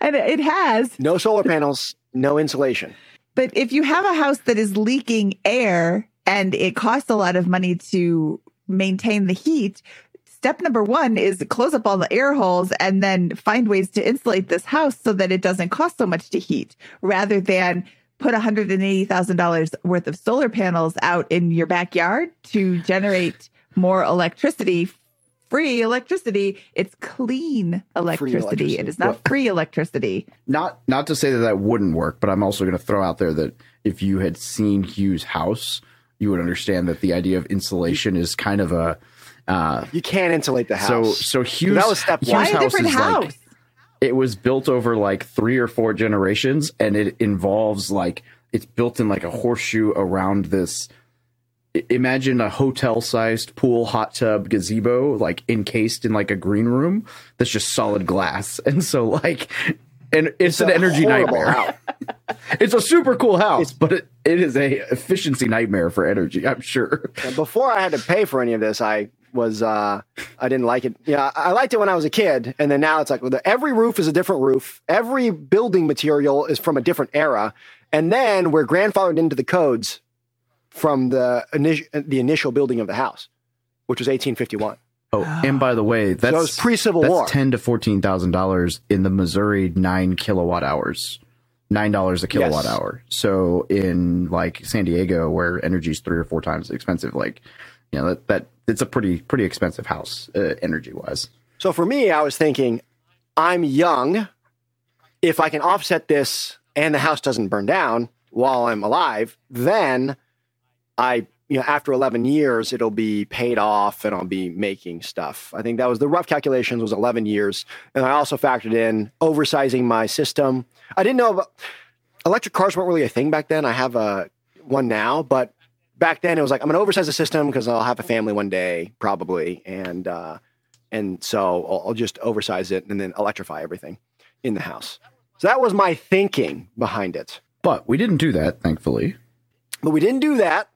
And it has. no solar panels, no insulation. But if you have a house that is leaking air and it costs a lot of money to maintain the heat, step number one is close up all the air holes and then find ways to insulate this house so that it doesn't cost so much to heat rather than put $180,000 worth of solar panels out in your backyard to generate more electricity. Free electricity. It's clean electricity. electricity. It is not free electricity. Not not to say that that wouldn't work, but I'm also going to throw out there that if you had seen Hugh's house, you would understand that the idea of insulation is kind of a uh, You can't insulate the house. so so Hugh's That was step Hugh's one. Why a house different is house? like it was built over like three or four generations and it involves like it's built in like a horseshoe around this imagine a hotel sized pool hot tub gazebo like encased in like a green room that's just solid glass *laughs* and so like and it's, an energy nightmare *laughs* it's a super cool house but it, it is a efficiency nightmare for energy i'm sure before I had to pay for any of this, I was uh I didn't like it. Yeah, I liked it when I was a kid, and then now it's like well, the, every roof is a different roof. Every building material is from a different era, and then we're grandfathered into the codes from the initial the initial building of the house, which was 1851. Oh, and by the way, that's it's pre-Civil War. that's ten to fourteen thousand dollars in the Missouri nine kilowatt hours, nine dollars a kilowatt Yes. hour. So in like San Diego, where energy is three or four times expensive, like you know that that it's a pretty pretty expensive house uh, energy wise. So for me, I was thinking, I'm young. If I can offset this and the house doesn't burn down while I'm alive, then I, you know, after 11 years, it'll be paid off and I'll be making stuff. I think that was the rough calculations was 11 years. And I also factored in oversizing my system. I didn't know about electric cars weren't really a thing back then. I have a one now, but back then it was like, I'm going to oversize the system because I'll have a family one day probably. And, uh, and so I'll, I'll just oversize it and then electrify everything in the house. So that was my thinking behind it. But we didn't do that, thankfully. But we didn't do that.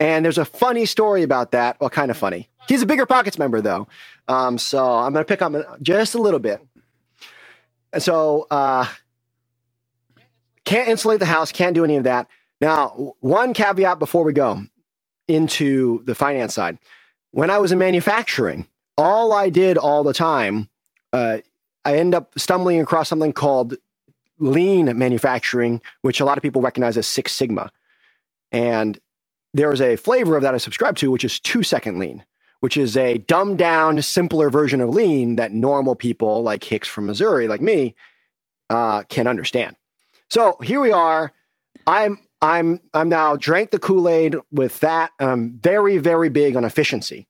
And there's a funny story about that. Well, kind of funny. He's a BiggerPockets member though. Um, so I'm going to pick on him just a little bit. And so, uh, can't insulate the house, can't do any of that. Now, one caveat before we go into the finance side. when I was in manufacturing, all I did all the time, uh, I end up stumbling across something called lean manufacturing, which a lot of people recognize as Six Sigma. And there's a flavor of that I subscribe to, which is two second lean, which is a dumbed down, simpler version of lean that normal people like Hicks from Missouri, like me, uh, can understand. So here we are. I'm I'm I'm now drank the Kool Aid with that. I'm very very big on efficiency,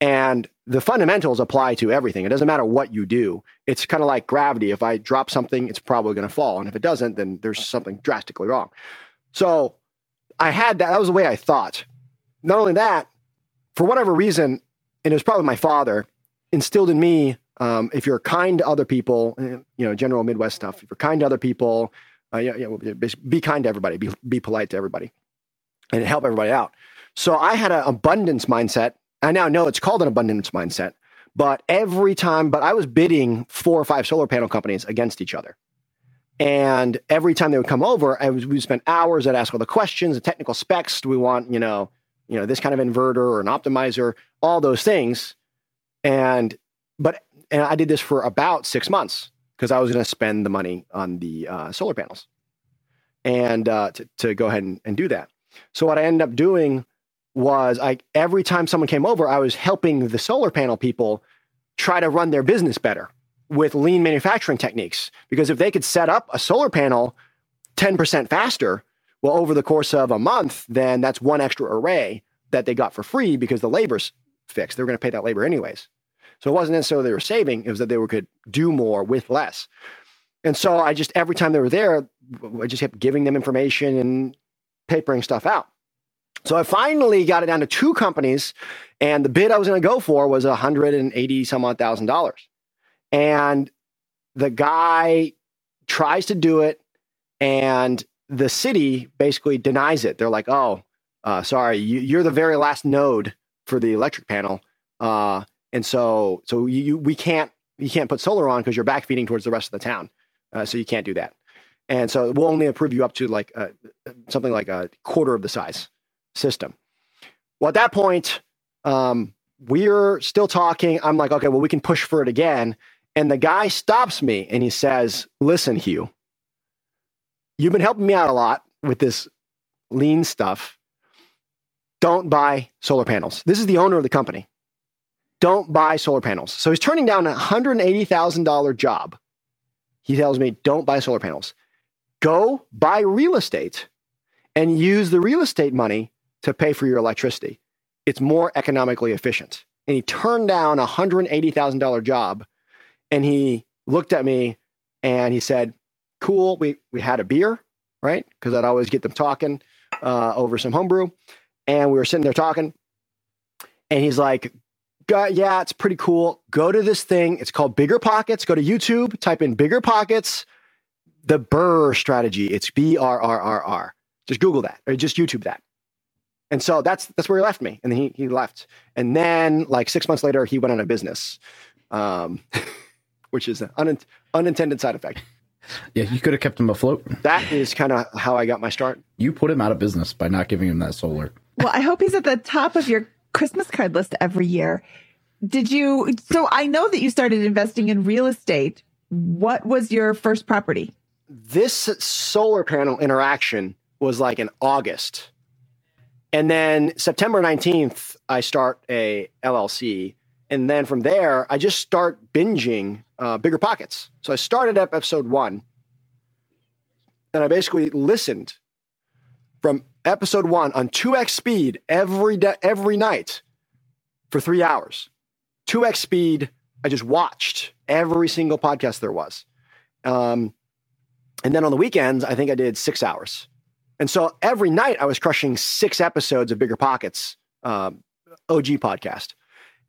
and the fundamentals apply to everything. It doesn't matter what you do. It's kind of like gravity. If I drop something, it's probably going to fall, and if it doesn't, then there's something drastically wrong. So I had that. That was the way I thought. Not only that, for whatever reason, and it was probably my father instilled in me. Um, if you're kind to other people, eh, you know, general Midwest stuff. If you're kind to other people, uh, yeah, yeah, be kind to everybody. Be be polite to everybody, and help everybody out. So I had an abundance mindset. I now know it's called an abundance mindset. But every time, but I was bidding four or five solar panel companies against each other. And every time they would come over, I was, we spent hours. I'd ask all the questions, the technical specs. Do we want, you know, you know, this kind of inverter or an optimizer, all those things. And, but, and I did this for about six months because I was going to spend the money on the uh, solar panels and uh, to, to go ahead and, and do that. So what I ended up doing was I, every time someone came over, I was helping the solar panel people try to run their business better with lean manufacturing techniques. Because if they could set up a solar panel 10% faster, well, over the course of a month, then that's one extra array that they got for free because the labor's fixed. They're going to pay that labor anyways. So it wasn't necessarily they were saving, it was that they were, could do more with less. And so I just, every time they were there, I just kept giving them information and papering stuff out. So I finally got it down to two companies, and the bid I was going to go for was 180 some odd thousand dollars. And the guy tries to do it, and the city basically denies it. They're like, "Oh, uh, sorry, you, are the very last node for the electric panel, uh, and so so you we can't you can't put solar on because you're backfeeding towards the rest of the town, uh, so you can't do that. And so we'll only approve you up to like uh, something like a quarter of the size system. Well, at that point, um, we're still talking. I'm like, okay, well, we can push for it again. And the guy stops me and he says, Listen, Hugh, you've been helping me out a lot with this lean stuff. Don't buy solar panels. This is the owner of the company. Don't buy solar panels. So he's turning down a $180,000 job. He tells me, Don't buy solar panels. Go buy real estate and use the real estate money to pay for your electricity. It's more economically efficient. And he turned down a $180,000 job and he looked at me and he said, "Cool, we we had a beer, right? Because I'd always get them talking uh, over some homebrew, and we were sitting there talking, and he's like." Yeah, it's pretty cool. Go to this thing. It's called BiggerPockets. Go to YouTube, type in BiggerPockets, the BRRRR strategy. It's B R R R R. Just Google that or just YouTube that. And so that's that's where he left me. And then he he left. And then like six months later, he went on a business. Um, *laughs* which is an un- unintended side effect. Yeah, you could have kept him afloat. That is kind of how I got my start. You put him out of business by not giving him that solar. Well, I hope he's at the top of your Christmas card list every year. Did you? So I know that you started investing in real estate. What was your first property? This solar panel interaction was like in August. And then September 19th, I start a LLC and then from there, I just start binging uh, BiggerPockets. So I started up episode one, and I basically listened from episode one on 2x speed every day, every night for three hours. 2x speed, I just watched every single podcast there was. Um, and then on the weekends, I think I did six hours. And so every night I was crushing six episodes of BiggerPockets, um, OG podcast.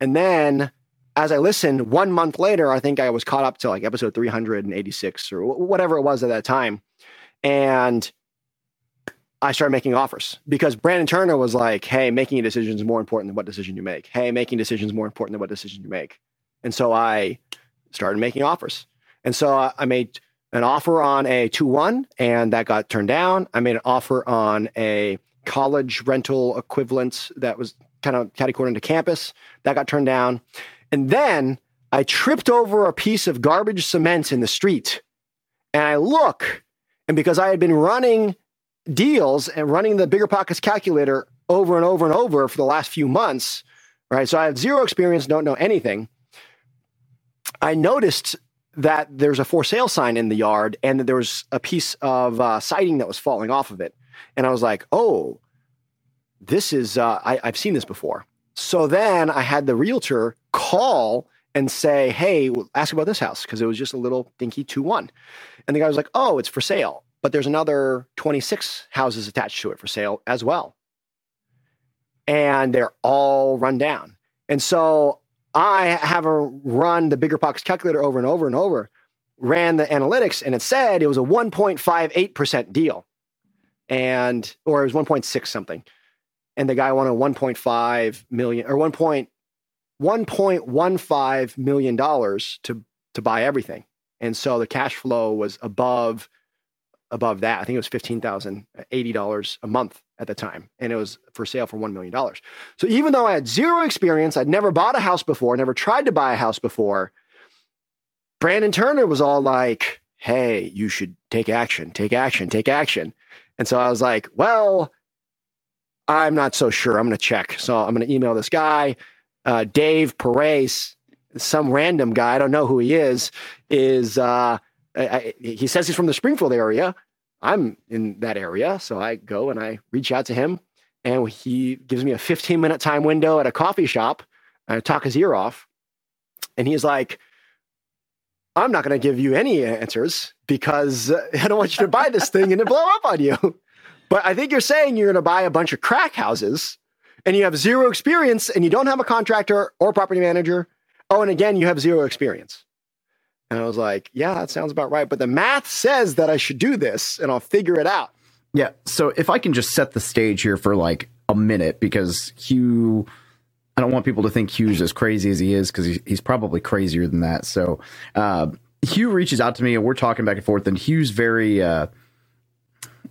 And then as I listened, one month later, I think I was caught up to like episode 386 or whatever it was at that time. And I started making offers because Brandon Turner was like, hey, making a decision is more important than what decision you make. Hey, making decisions is more important than what decision you make. And so I started making offers. And so I made an offer on a 2 1, and that got turned down. I made an offer on a college rental equivalent that was kind of catty corner into campus. That got turned down. And then I tripped over a piece of garbage cement in the street. And I look, and because I had been running deals and running the BiggerPockets calculator over and over and over for the last few months, right? So I have zero experience, don't know anything. I noticed that there's a for sale sign in the yard and that there was a piece of uh, siding that was falling off of it. And I was like, oh, this is, uh, I, I've seen this before. So then I had the realtor call and say, hey, ask about this house because it was just a little dinky 2 1. And the guy was like, oh, it's for sale. But there's another 26 houses attached to it for sale as well. And they're all run down. And so I have run the BiggerPockets calculator over and over and over, ran the analytics, and it said it was a 1.58% deal. And or it was 1.6 something. And the guy wanted 1.5 million or 1. 1.15 million dollars to to buy everything. And so the cash flow was above above that. I think it was fifteen thousand eighty dollars a month at the time, and it was for sale for one million dollars. So even though I had zero experience, I'd never bought a house before, never tried to buy a house before. Brandon Turner was all like, "Hey, you should take action, take action, take action." And so I was like, "Well, I'm not so sure. I'm going to check. So I'm going to email this guy, uh, Dave Pere, some random guy. I don't know who he is. Is uh, I, I, he says he's from the Springfield area. I'm in that area, so I go and I reach out to him, and he gives me a 15 minute time window at a coffee shop. I talk his ear off, and he's like, "I'm not going to give you any answers because uh, *laughs* I don't want you to buy this thing and it blow up on you." *laughs* But I think you're saying you're going to buy a bunch of crack houses, and you have zero experience, and you don't have a contractor or property manager. Oh, and again, you have zero experience. And I was like, yeah, that sounds about right. But the math says that I should do this and I'll figure it out. Yeah. So if I can just set the stage here for like a minute, because Hugh, I don't want people to think Hugh's as crazy as he is, because he's probably crazier than that. So uh, Hugh reaches out to me and we're talking back and forth, and Hugh's very. Uh,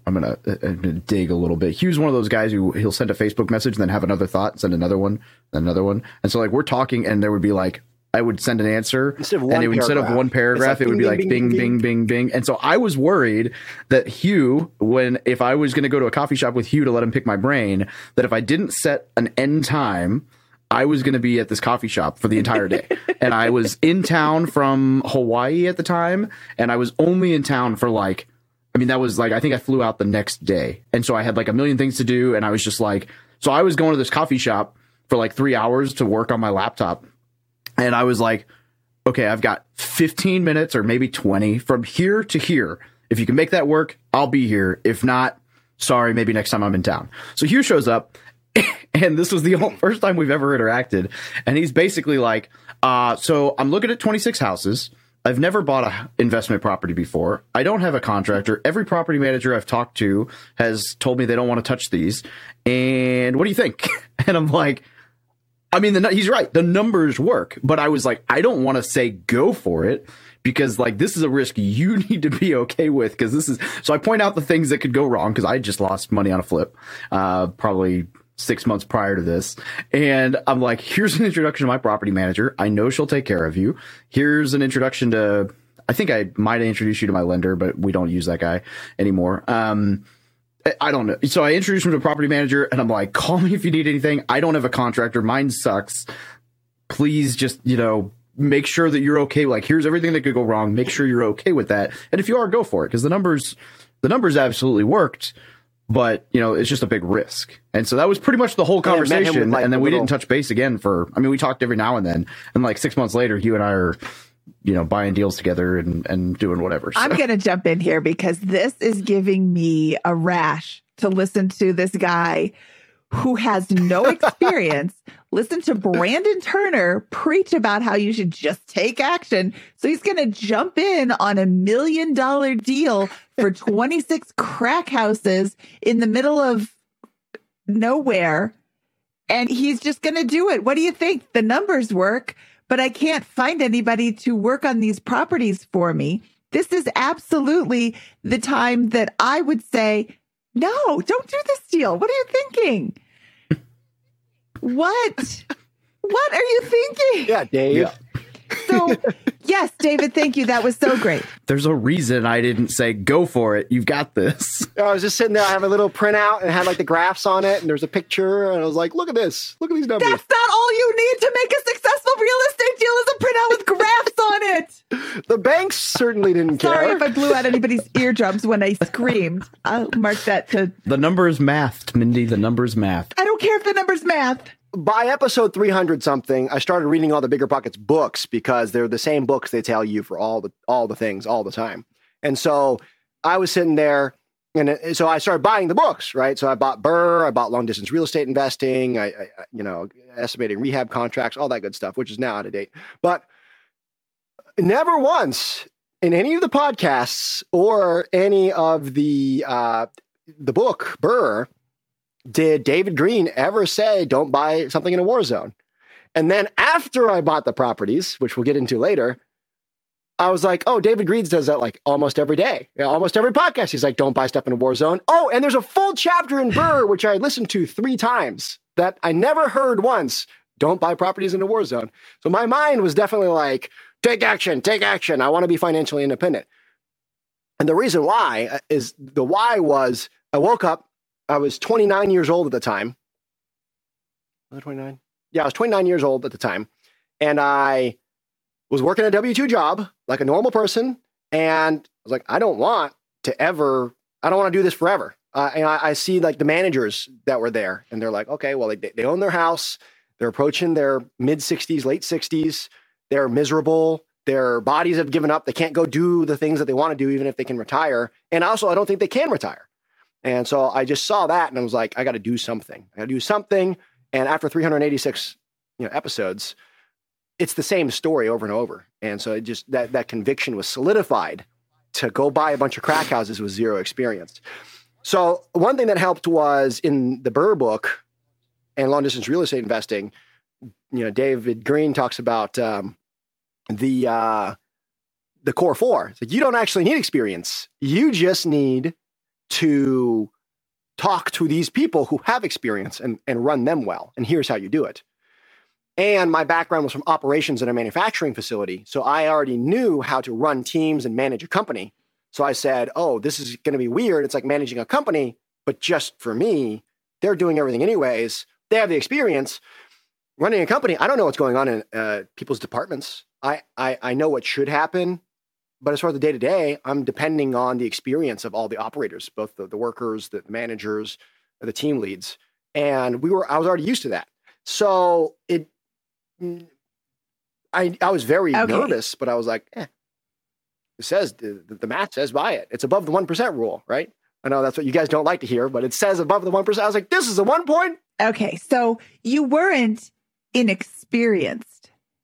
I'm gonna, uh, I'm gonna dig a little bit. Hugh's one of those guys who he'll send a Facebook message and then have another thought, send another one, another one, and so like we're talking, and there would be like I would send an answer, instead of and it would, instead of one paragraph, like it would be like bing, bing, bing, bing, bing, bing, And so I was worried that Hugh, when if I was going to go to a coffee shop with Hugh to let him pick my brain, that if I didn't set an end time, I was going to be at this coffee shop for the entire day. *laughs* and I was in town from Hawaii at the time, and I was only in town for like, I mean, that was like, I think I flew out the next day. And so I had like a million things to do, and I was just like, so I was going to this coffee shop for like three hours to work on my laptop. And I was like, okay, I've got 15 minutes or maybe 20 from here to here. If you can make that work, I'll be here. If not, sorry, maybe next time I'm in town. So Hugh shows up, *laughs* and this was the *laughs* first time we've ever interacted. And he's basically like, uh, so I'm looking at 26 houses. I've never bought an investment property before. I don't have a contractor. Every property manager I've talked to has told me they don't want to touch these. And what do you think? *laughs* And I'm like, I mean, the, he's right. The numbers work, but I was like, I don't want to say go for it because like this is a risk you *laughs* need to be okay with because this is. So I point out the things that could go wrong because I just lost money on a flip, uh, probably six months prior to this, and I'm like, here's an introduction to my property manager. I know she'll take care of you. Here's an introduction to. I think I might introduce you to my lender, but we don't use that guy anymore. Um, I don't know. So I introduced him to a property manager and I'm like, call me if you need anything. I don't have a contractor. Mine sucks. Please just, you know, make sure that you're okay. Like, here's everything that could go wrong. Make sure you're okay with that. And if you are, go for it. Cause the numbers, the numbers absolutely worked, but you know, it's just a big risk. And so that was pretty much the whole Yeah, I met him with, conversation. like, and then we little- didn't touch base again for, I mean, we talked every now and then. And like six months later, you and I are, you know, buying deals together and, and doing whatever. So. I'm going to jump in here because this is giving me a rash to listen to this guy who has no *laughs* experience. listen to Brandon Turner preach about how you should just take action. So he's going to jump in on a million dollar deal for *laughs* 26 crack houses in the middle of nowhere. And he's just going to do it. What do you think? The numbers work, but I can't find anybody to work on these properties for me. This is absolutely the time that I would say, no, don't do this deal. What are you thinking? What? *laughs* What are you thinking? Yeah, Dave. Yeah. So, yes, David, thank you. That was so great. *laughs* There's a reason I didn't say go for it. You've got this. *laughs* I was just sitting there. I have a little printout and it had like the graphs on it, and there's a picture, and I was like, "Look at this! Look at these numbers." That's not all you need to make a successful real estate deal is a printout with graphs on it. the banks certainly didn't care. Sorry if I blew out anybody's eardrums when I screamed. I'll mark that to. The number's is mathed, Mindy. The number's is mathed. I don't care if the number's math. By episode 300 something i started reading all the BiggerPockets books because they're the same books they tell you for all the all the things all the time. And so i was sitting there and it- so i started buying the books right? So i bought BRRRR i bought long distance real estate investing i, I I- you know estimating rehab contracts all that good stuff which is now out of date. But never once in any of the podcasts or any of the uh the book BRRRR did David Greene ever say, don't buy something in a war zone? And then after I bought the properties, which we'll get into later, I was like, oh, David Greene does that like almost every day, almost every podcast. He's like, don't buy stuff in a war zone. Oh, and there's a full chapter in BRRRR, which I listened to three times that I never heard once. Don't buy properties in a war zone. So my mind was definitely like, take action, take action. I want to be financially independent. And the reason why uh, is the why was I woke up I was 29 years old at the time. Was I 29? Yeah, I was 29 years old at the time. And I was working a W 2 job like a normal person. And I was like, I don't want to ever, I don't want to do this forever. Uh, and I, I see like the managers that were there, and they're like, okay, well, they, they own their house. They're approaching their mid 60s, late 60s. They're miserable. Their bodies have given up. They can't go do the things that they want to do, even if they can retire. And also, I don't think they can retire. And so I just saw that and I was like, I got to do something. I got to do something. And after 386 you know, episodes, it's the same story over and over. And so it just that that conviction was solidified to go buy a bunch of crack houses with zero experience. So one thing that helped was in the BRRRR book and long distance real estate investing. You know, David Greene talks about um, the uh, the core four. It's like you don't actually need experience. You just need to talk to these people who have experience and, and run them well. And here's how you do it. And my background was from operations in a manufacturing facility. So I already knew how to run teams and manage a company. So I said, oh, this is going to be weird. It's like managing a company, but just for me, they're doing everything anyways. They have the experience. Running a company, I don't know what's going on in uh, people's departments. I, I, I know what should happen. But as far as the day to day, I'm depending on the experience of all the operators, both the, the workers, the managers, the team leads. And we were, I was already used to that. So it, I, I was very Okay. nervous, but I was like, eh, it says the, the math says buy it. It's above the 1% rule, right? I know that's what you guys don't like to hear, but it says above the 1%. I was like, this is a one point. Okay, so you weren't inexperienced.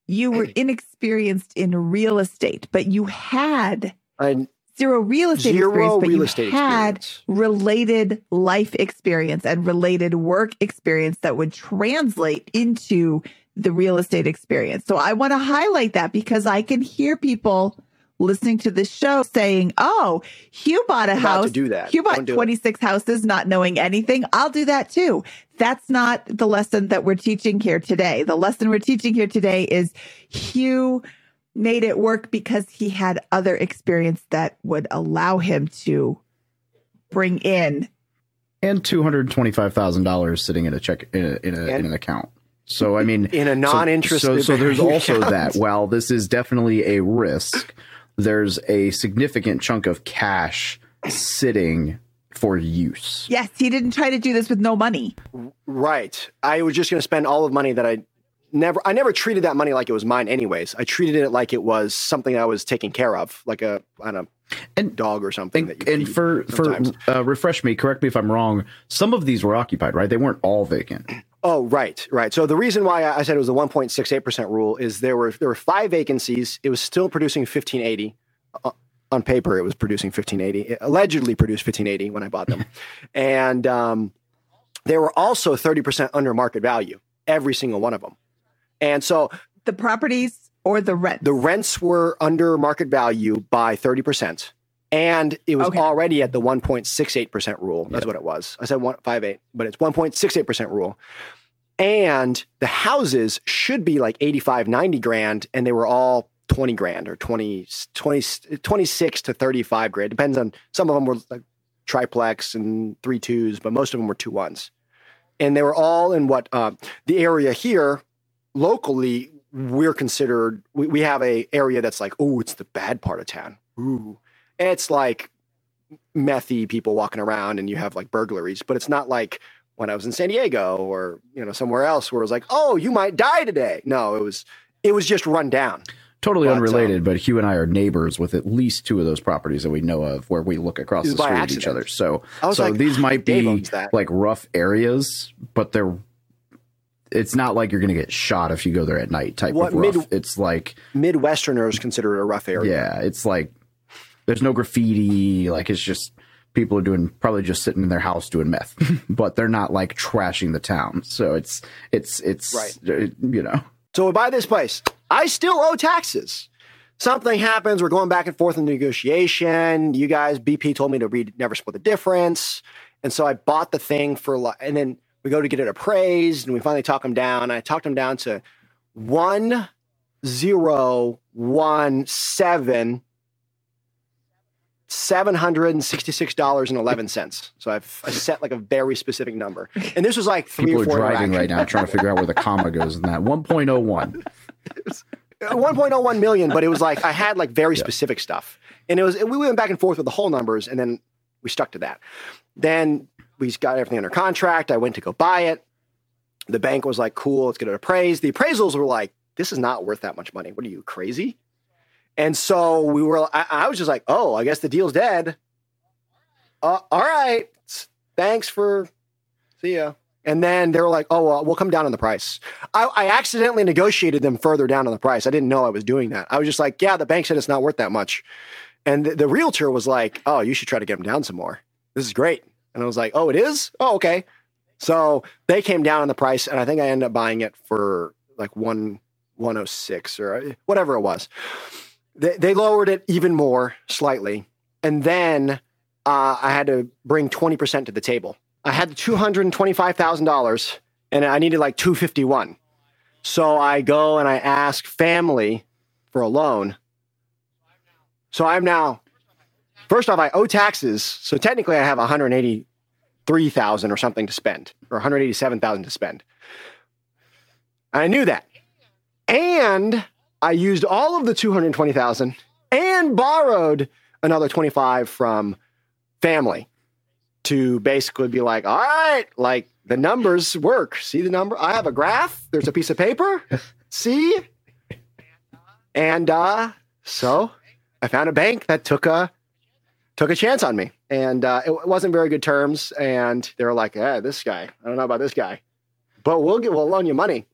You were inexperienced in real estate, but you had And zero real estate zero experience, but real you estate had experience. related life experience and related work experience that would translate into the real estate experience. So I want to highlight that because I can hear people listening to this show saying, "Oh, Hugh bought a I'm about house. to do that. Hugh bought Don't do it. 26 houses not knowing anything. I'll do that too." That's not the lesson that we're teaching here today. The lesson we're teaching here today is Hugh made it work because he had other experience that would allow him to bring in and two hundred twenty-five thousand dollars sitting in a check in, a, in, a, in an account. So I mean, In a non-interest So, so there's bearing also that. While this is definitely a risk, there's a significant chunk of cash sitting for use. Yes, he didn't try to do this with no money. Right. I was just going to spend all of money that I never, I never treated that money like it was mine anyways. I treated it like it was something I was taking care of, like a, I don't know, And- dog or something. And, that you and feed for for uh, refresh me, correct me if I'm wrong. Some of these were occupied, right? They weren't all vacant. Oh, right, right. So the reason why I said it was the 1.68% rule is there were there were five vacancies. It was still producing 1580. Uh, on paper, it was producing 1580. It allegedly produced 1580 when I bought them. *laughs* and um, they were also 30% under market value, every single one of them. And so The properties or the rent. the rents were under market value by 30%. And it was Okay. already at the 1.68% rule. That's what it was. I said 158, but it's 1.68% rule. and the houses should be like 85, 90 grand, and they were all 20 grand or 20, 20 26 to 35 grand. Depends on some of them were like triplex and three twos, but most of them were two ones. And they were all in what uh, the area here locally we're considered we, we have a area that's like oh it's the bad part of town ooh it's like methy people walking around and you have like burglaries but it's not like when i was in san diego or you know somewhere else where it was like oh you might die today no it was it was just run down Totally But, um, unrelated, but Hugh and I are neighbors with at least two of those properties that we know of where we look across the street at each other. So, so like, these might be like rough areas, but they're. It's not like you're going to get shot if you go there at night. Type What of rough. mid- it's like midwesterners consider it a rough area yeah, it's like there's no graffiti. Like it's just people are doing probably just sitting in their house doing meth, *laughs* but they're not like trashing the town. So it's it's it's Right. You know, So we buy this place. I still owe taxes. Something happens. We're going back and forth in negotiation. You guys, BP told me to read Never Split the Difference. And so I bought the thing for, li- and then we go to get it appraised and we finally talk them down. I talked them down to 1017 $766.11. So I've I set like a very specific number. And this was like three people or are four driving right now trying to *laughs* figure out where the comma goes in that 1.01. 1.01 uh, million, but it was like I had like very specific stuff, and it was we went back and forth with the whole numbers, and then we stuck to that. Then we got everything under contract. I went to go buy it. The bank was like, "Cool, let's get it appraised." The appraisals were like, "This is not worth that much money. What are you crazy?" And so we were. I, I was just like, "Oh, I guess the deal's dead." Uh, all right, thanks for see ya. And then they were like, "Oh, well, we'll come down on the price." I, I accidentally negotiated them further down on the price. I didn't know I was doing that. I was just like, "Yeah, the bank said it's not worth that much," and the, the realtor was like, "Oh, you should try to get them down some more. This is great." And I was like, "Oh, it is? Oh, okay." So they came down on the price, and I think I ended up buying it for like one one oh six or whatever it was. They, they lowered it even more slightly, and then uh, I had to bring twenty percent to the table. I had two hundred and I needed like two fifty-one. So I go and I ask family for a loan. So I'm now, first off, I owe taxes. So technically, I have one hundred eighty-three thousand or something to spend, or one hundred eighty-seven thousand to spend. I knew that, and I used all of the two hundred twenty thousand and borrowed another twenty-five from family to basically be like, all right, like the numbers work. See the number? I have a graph. There's a piece of paper. *laughs* See? And uh, so I found a bank that took a took a chance on me, and uh, it wasn't very good terms. And they were like, "Yeah, this guy. I don't know about this guy, but we'll get we'll loan you money."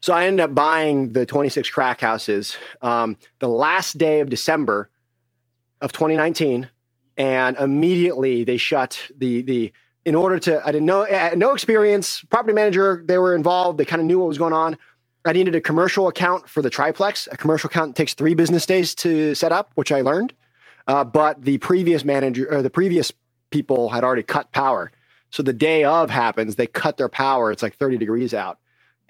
So I ended up buying the 26 crack houses um, the last day of December of 2019 and immediately they shut the the in order to i didn't know I had no experience property manager they were involved they kind of knew what was going on. I needed a commercial account for the triplex. A commercial account takes three business days to set up which i learned uh, but the previous manager or the previous people had already cut power. So the day of happens they cut their power it's like 30 degrees out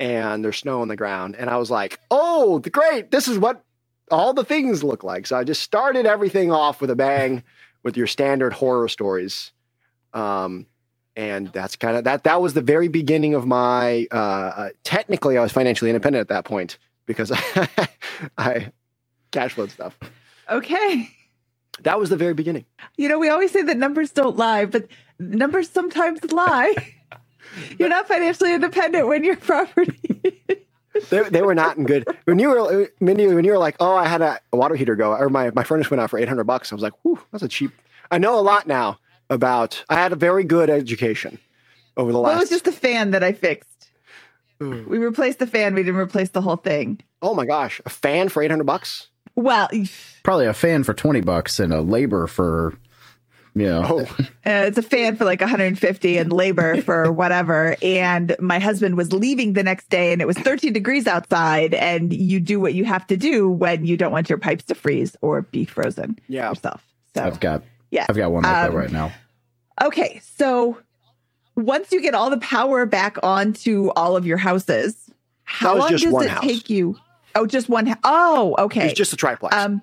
and there's snow on the ground and i was like oh great this is what all the things look like so i just started everything off with a bang with your standard horror stories. Um, and that's kind of that. That was the very beginning of my. Uh, uh, technically, I was financially independent at that point because I, *laughs* I cash flowed stuff. Okay. That was the very beginning. You know, we always say that numbers don't lie, but numbers sometimes lie. *laughs* You're not financially independent when you're property. They, they were not in good. When you were Mindy, when you were like, "Oh, I had a, a water heater go," or my my furnace went out for eight hundred bucks. I was like, "Whew, that's a cheap." I know a lot now about. I had a very good education over the well, it was just the fan that I fixed. We replaced the fan. We didn't replace the whole thing. oh my gosh, a fan for eight hundred bucks. Well, Probably a fan for 20 bucks and a labor for, you know, Oh, it's a fan for like 150 and labor for *laughs* whatever. And my husband was leaving the next day and it was 13 degrees outside. And you do what you have to do when you don't want your pipes to freeze or be frozen Yeah. yourself. So, I've got, yeah. I've got one like Um, that right now. Okay, so once you get all the power back onto all of your houses, how long does it house. take you? Oh, just one. hou- Oh, okay. It's just a triplex. Um,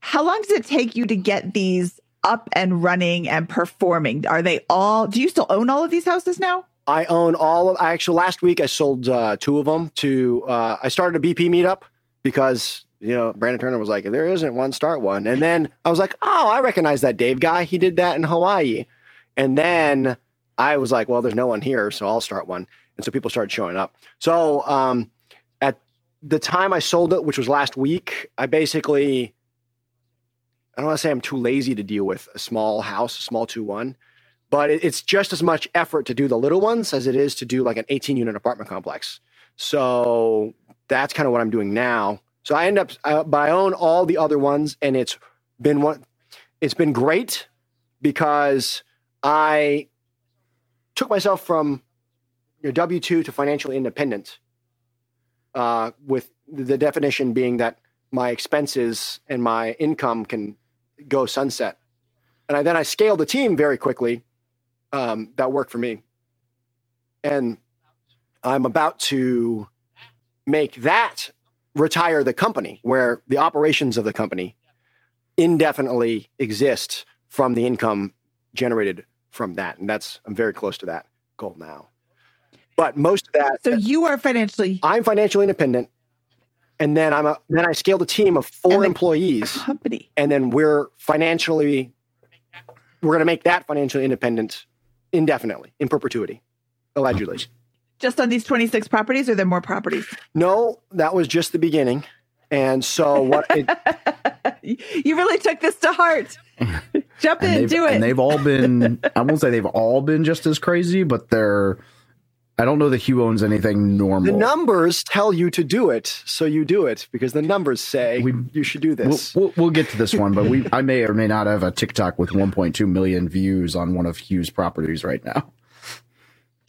how long does it take you to get these up and running and performing? Are they all? Do you still own all of these houses now? I own all of. I actually last week I sold uh, two of them to. Uh, I started a BP meetup because you know Brandon Turner was like, "If there isn't one, start one." And then I was like, "Oh, I recognize that Dave guy. He did that in Hawaii." And then I was like, "Well, there's no one here, so I'll start one." And so people started showing up. So um, at the time I sold it, which was last week, I basically. I don't want to say I'm too lazy to deal with a small house, a small two one but it's just as much effort to do the little ones as it is to do like an 18 unit apartment complex. So that's kind of what I'm doing now. So I end up, uh, but I own all the other ones, and it's been one. It's been great because I took myself from your W two to financially independent. Uh, with the definition being that my expenses and my income can go sunset, and I, then I scaled the team very quickly um, that worked for me. And I'm about to make that retire the company where the operations of the company indefinitely exist from the income generated from that. And that's, I'm very close to that goal now. But most of that, So you are financially I'm financially independent. And then I'm a, then I scaled a team of four And employees company. and then we're financially we're going to make that financially independent indefinitely in perpetuity allegedly Just on these 26 properties, or there more properties? no that was just the beginning and so what it, *laughs* you really took this to heart. *laughs* Jump and in, they've, do it. and they've all been i won't say they've all been just as crazy but they're i don't know that hugh owns anything normal the numbers tell you to do it so you do it because the numbers say We- you should do We'll, this we'll, we'll get to this one, but we I may or may not have a TikTok with 1.2 million views on one of Hugh's properties right now.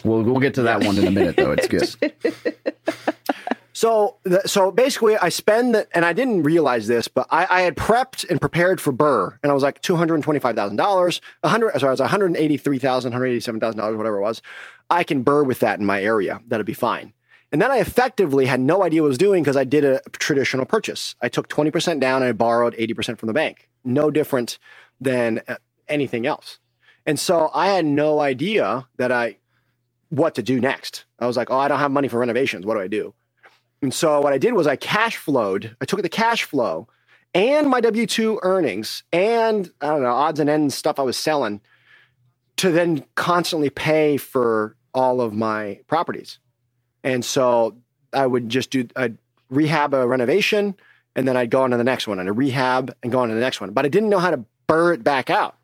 We'll we'll get to that one in a minute, though. It's good. *laughs* So, so basically, I spend the, and I didn't realize this, but I, I had prepped and prepared for BRRRR, and I was like two hundred twenty-five thousand dollars, hundred, sorry, it was one hundred eighty-three thousand, one hundred eighty-seven thousand dollars, whatever it was. I can BRRRR with that in my area; that'd be fine. And then I effectively had no idea what I was doing because I did a traditional purchase. I took twenty percent down and I borrowed eighty percent from the bank. No different than uh, anything else. And so I had no idea that I what to do next. I was like, oh, I don't have money for renovations. What do I do? And so what I did was I cash flowed. I took the cash flow and my W two earnings and I don't know odds and ends stuff I was selling to then constantly pay for all of my properties. And so I would just do I'd rehab a renovation and then I'd go on to the next one and a rehab and go on to the next one. But I didn't know how to BRRRR it back out.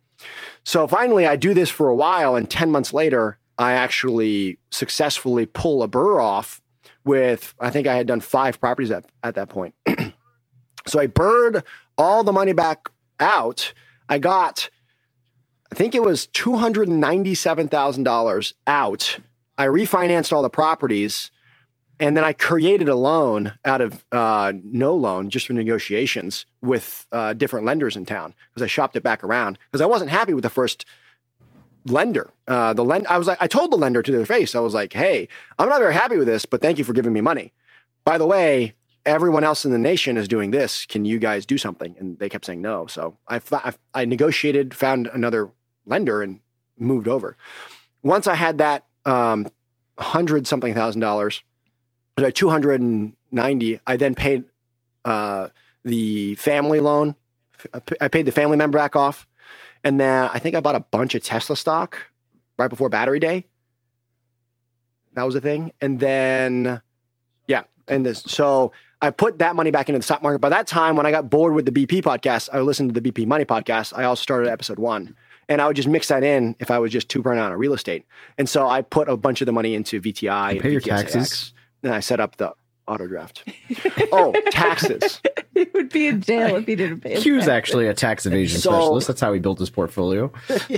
So finally I do this for a while and 10 months later I actually successfully pull a BRRRR off with I think I had done five properties at, at that point. *clears throat* so I burned all the money back out. I got I think it was two hundred and ninety-seven thousand dollars out. I refinanced all the properties, and then I created a loan out of uh, no loan just for negotiations with uh, different lenders in town because I shopped it back around because I wasn't happy with the first lender. Uh, the lend I was like, I told the lender to their face, I was like, "Hey, I'm not very happy with this, but thank you for giving me money. By the way, everyone else in the nation is doing this. Can you guys do something?" And they kept saying no. So I I, I negotiated, found another lender, and moved over. Once I had that um, hundred something thousand dollars, two hundred and ninety, I then paid uh, the family loan. I paid the family member back off. And then I think I bought a bunch of Tesla stock right before battery day. That was a thing. And then, yeah. And this, so I put that money back into the stock market. By that time, when I got bored with the BP podcast, I listened to the BP Money podcast. I also started episode one. And I would just mix that in if I was just too burnt out on real estate. And so I put a bunch of the money into VTI. and pay your VTSAX, taxes. And I set up the auto draft. oh, taxes. *laughs* he would be in jail if he didn't pay. his *laughs* Hugh's actually a tax evasion So- specialist. That's how he built his portfolio. *laughs*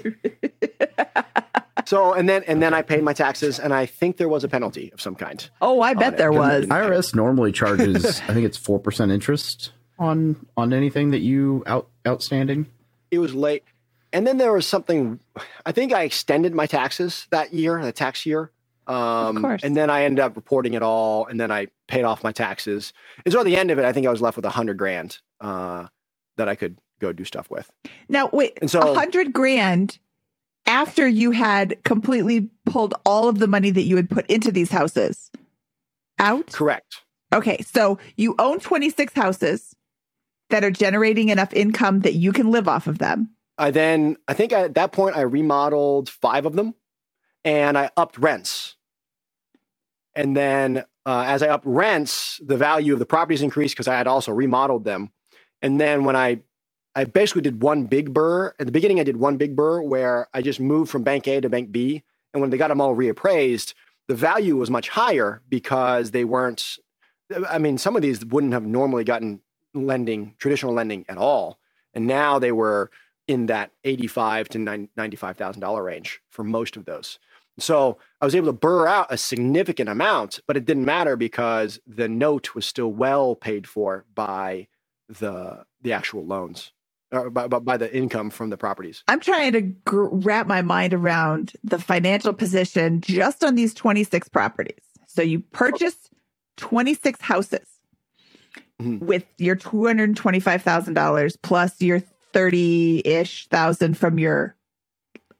So and then and then I paid my taxes, and I think there was a penalty of some kind. Oh, I bet it. there was. IRS normally charges, I think it's four percent interest on on anything that you out outstanding. It was late, and then there was something. I think I extended my taxes that year, the tax year. Um, course. And then I ended up reporting it all, and then I paid off my taxes. And so at the end of it, I think I was left with a hundred grand uh, that I could go do stuff with. Now, wait, And so- a hundred grand after you had completely pulled all of the money that you had put into these houses out? Correct. Okay, so you own 26 houses that are generating enough income that you can live off of them. I then I think at that point I remodeled five of them, and I upped rents. And then uh, as I upped rents, the value of the properties increased because I had also remodeled them. And then when I I basically did one big BRRRR at the beginning, I did one big BRRRR where I just moved from bank A to bank B, and when they got them all reappraised, the value was much higher because they weren't. I mean, some of these wouldn't have normally gotten lending, traditional lending at all, and now they were in that eighty-five to ninety-five thousand dollar range for most of those. So I was able to BRRRR out a significant amount, but it didn't matter because the note was still well paid for by the the actual loans, or by, by, by the income from the properties. I'm trying to gr- wrap my mind around the financial position just on these 26 properties. So you purchased 26 houses Mhm. with your $225,000 plus your 30-ish thousand from your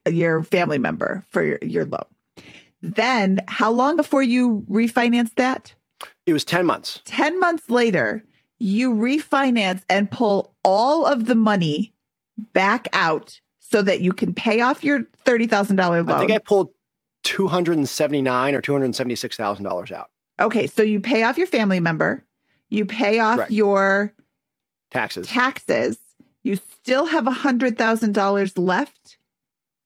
your family member for your, your loan. Then how long before you refinance that? It was ten months. 10 months later, you refinance and pull all of the money back out so that you can pay off your $30,000 loan. I think I pulled two hundred and seventy-nine or two hundred and seventy-six thousand dollars out okay, so you pay off your family member, you pay off Correct. your taxes. taxes, you still have $100,000 left.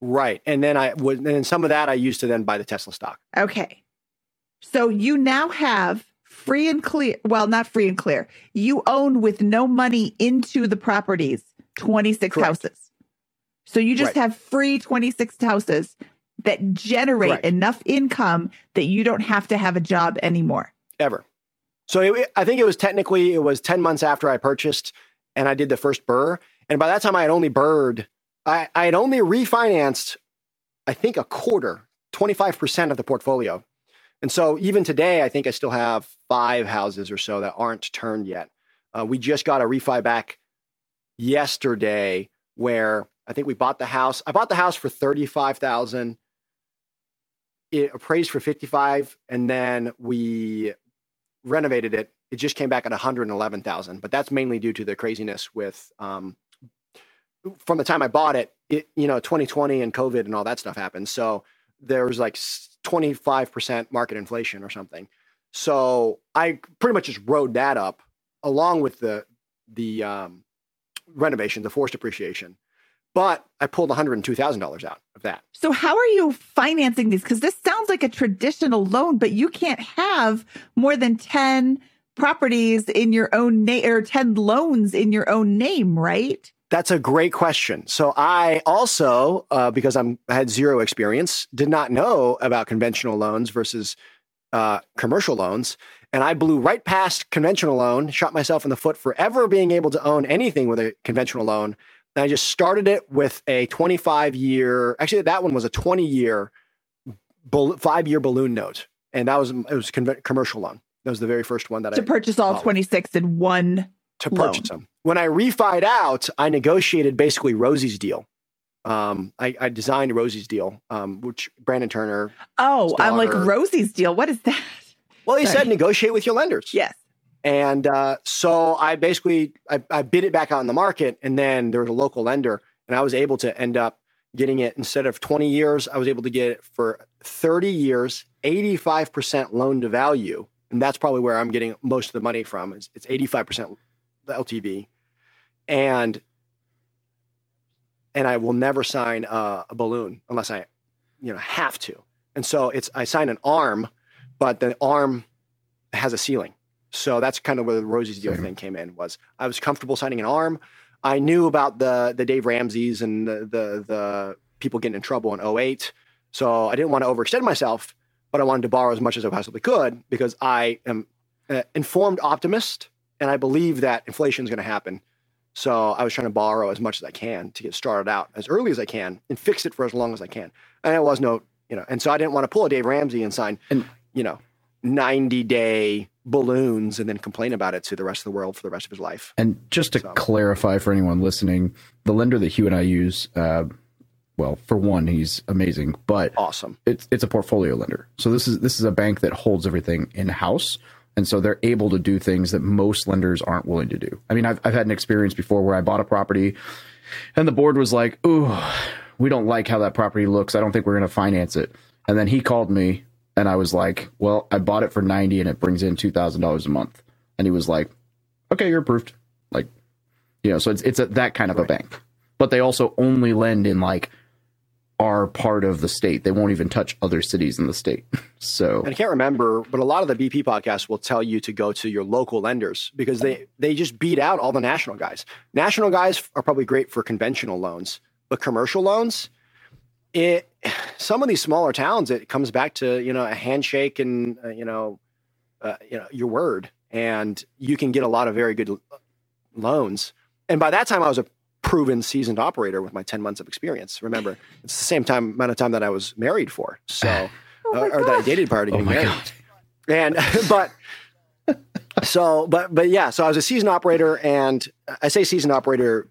Right, and then I would, and then some of that I used to then buy the Tesla stock. Okay. So you now have free and clear, well, not free and clear. You own with no money into the properties 26 Correct. houses. So you just Right. have free 26 houses that generate Correct. enough income that you don't have to have a job anymore. ever. So it, I think it was technically it was ten months after I purchased, and I did the first BRRRR. And by that time, I had only burred. I, I had only refinanced, I think a quarter, twenty five percent of the portfolio. And so even today, I think I still have five houses or so that aren't turned yet. Uh, we just got a refi back yesterday, where I think we bought the house. I bought the house for thirty five thousand. It appraised for fifty five, and then we renovated it. It just came back at 111,000, but that's mainly due to the craziness with um, from the time I bought it, it you know 2020 and COVID and all that stuff happened. So there was like 25% market inflation or something. So I pretty much just rode that up along with the the um, renovation, the forced appreciation. But I pulled $102,000 out of that. So how are you financing these? Because this sounds like a traditional loan, but you can't have more than 10 properties in your own name or 10 loans in your own name, right? That's a great question. So I also, uh, because I'm I had zero experience, did not know about conventional loans versus uh, commercial loans, and I blew right past conventional loan, shot myself in the foot for ever being able to own anything with a conventional loan. And I just started it with a 25 year. Actually, that one was a 20 year, five year balloon note, and that was it was conve- commercial loan. That was the very first one that To I purchase all Oh. 26 in one. to loan. purchase them. When I refied out, I negotiated basically Rosie's deal. Um, I, I designed Rosie's deal, um, which Brandon Turner. Oh, I'm like. Rosie's deal. What is that? Well, he Sorry. said negotiate with your lenders. Yes. And uh, so I basically I, I bid it back out in the market, and then there was a local lender, and I was able to end up getting it instead of 20 years, I was able to get it for 30 years, 85% loan to value, and that's probably where I'm getting most of the money from. It's, it's 85% the LTV, and and I will never sign a, a balloon unless I, you know, have to. And so it's I sign an arm, but the arm has a ceiling. So that's kind of where the Rosie's deal Same. thing came in. Was I was comfortable signing an arm. I knew about the the Dave Ramsey's and the the, the people getting in trouble in 08. So I didn't want to overextend myself, but I wanted to borrow as much as I possibly could because I am an informed optimist and I believe that inflation is going to happen. So I was trying to borrow as much as I can to get started out as early as I can and fix it for as long as I can. And it was no, you know, and so I didn't want to pull a Dave Ramsey and sign, And- you know, 90 day balloons and then complain about it to the rest of the world for the rest of his life. And just to So- clarify for anyone listening, the lender that Hugh and I use, uh, well, for one, he's amazing, but Awesome. it's it's a portfolio lender. So this is this is a bank that holds everything in house, and so they're able to do things that most lenders aren't willing to do. I mean, I've I've had an experience before where I bought a property, and the board was like, "Ooh, we don't like how that property looks. I don't think we're going to finance it." And then he called me, and I was like, "Well, I bought it for ninety, and it brings in two thousand dollars a month." And he was like, "Okay, you're approved." Like, you know, so it's it's a, that kind of a bank, but they also only lend in like are part of the state. They won't even touch other cities in the state. *laughs* So And I can't remember, but a lot of the BP podcasts will tell you to go to your local lenders because they they just beat out all the national guys. National guys are probably great for conventional loans, but commercial loans, it some of these smaller towns, it comes back to you know a handshake and uh, you know uh, you know your word, and you can get a lot of very good loans. And by that time, I was a proven seasoned operator with my 10 months of experience. Remember, it's the same time amount of time that I was married for. So, *sighs* Oh my uh, or that I dated prior to Oh getting my married. God. And *laughs* but so but but yeah, so I was a seasoned operator, and I say seasoned operator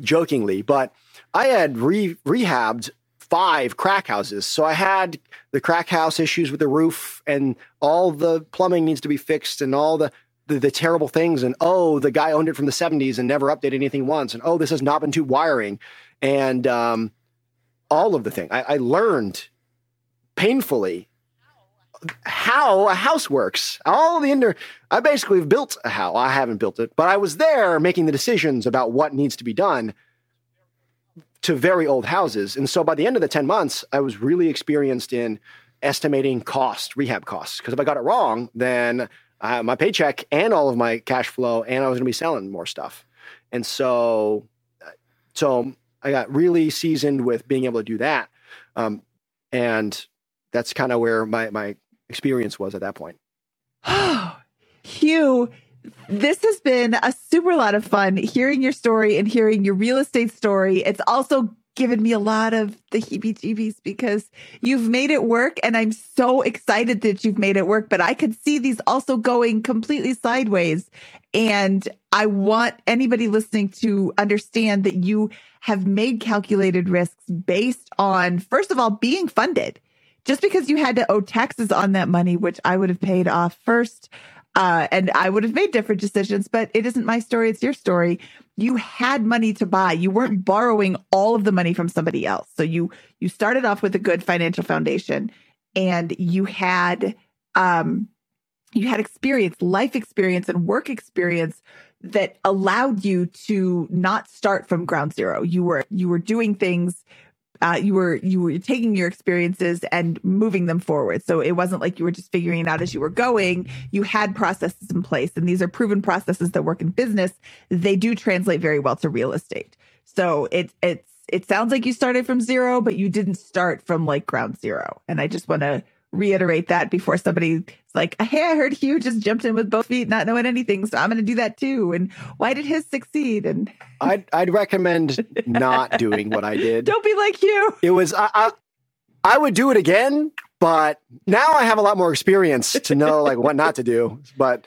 jokingly, but I had re- rehabbed five crack houses. So I had the crack house issues with the roof, and all the plumbing needs to be fixed, and all the the, the terrible things, and oh, the guy owned it from the '70s and never updated anything once, and oh, this has not been to wiring, and um, all of the thing. I, I learned painfully how a house works. All the inner, I basically have built a house. I haven't built it, but I was there making the decisions about what needs to be done to very old houses. And so by the end of the 10 months, I was really experienced in estimating cost, rehab costs. Because if I got it wrong, then uh, my paycheck and all of my cash flow, and I was going to be selling more stuff. And so, so I got really seasoned with being able to do that. Um, and that's kind of where my, my experience was at that point. *gasps* Hugh, this has been a super lot of fun hearing your story and hearing your real estate story. It's also given me a lot of the heebie jeebies because you've made it work. And I'm so excited that you've made it work. But I could see these also going completely sideways. And I want anybody listening to understand that you have made calculated risks based on, first of all, being funded. Just because you had to owe taxes on that money, which I would have paid off first, uh, and I would have made different decisions, but it isn't my story. It's your story. You had money to buy. You weren't borrowing all of the money from somebody else. So you, you started off with a good financial foundation and you had, um, you had experience, life experience and work experience that allowed you to not start from ground zero. You were, you were doing things uh, you were you were taking your experiences and moving them forward. So it wasn't like you were just figuring it out as you were going. You had processes in place, and these are proven processes that work in business. They do translate very well to real estate. So it it's it sounds like you started from zero, but you didn't start from like ground zero. And I just want to reiterate that before somebody's like, "Hey, I heard Hugh just jumped in with both feet, not knowing anything, so I'm going to do that too." And why did his succeed? And *laughs* I'd, I'd recommend not doing what I did. don't be like Hugh. It was, I, I, I would do it again, but now I have a lot more experience to know like what not to do. But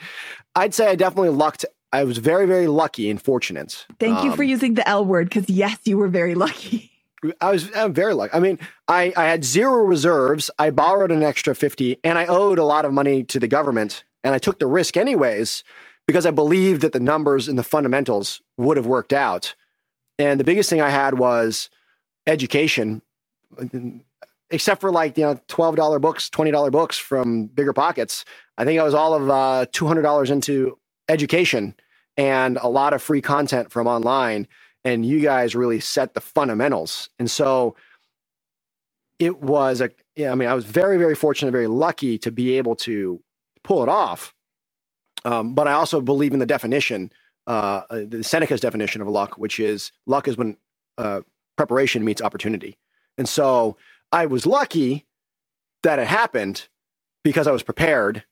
I'd say I definitely lucked. I was very, very lucky and fortunate. Thank you for Um, using the L word because yes, you were very lucky. *laughs* I was I'm very lucky. I mean, I, I had zero reserves. I borrowed an extra 50 and I owed a lot of money to the government. And I took the risk anyways because I believed that the numbers and the fundamentals would have worked out. And the biggest thing I had was education, except for like, you know, $12 books, $20 books from BiggerPockets. I think I was all of uh, $200 into education and a lot of free content from online and you guys really set the fundamentals. And so it was a, yeah, I mean, I was very, very fortunate, very lucky to be able to pull it off. Um, but I also believe in the definition, uh, the Seneca's definition of luck, which is luck is when uh, preparation meets opportunity. And so I was lucky that it happened because I was prepared.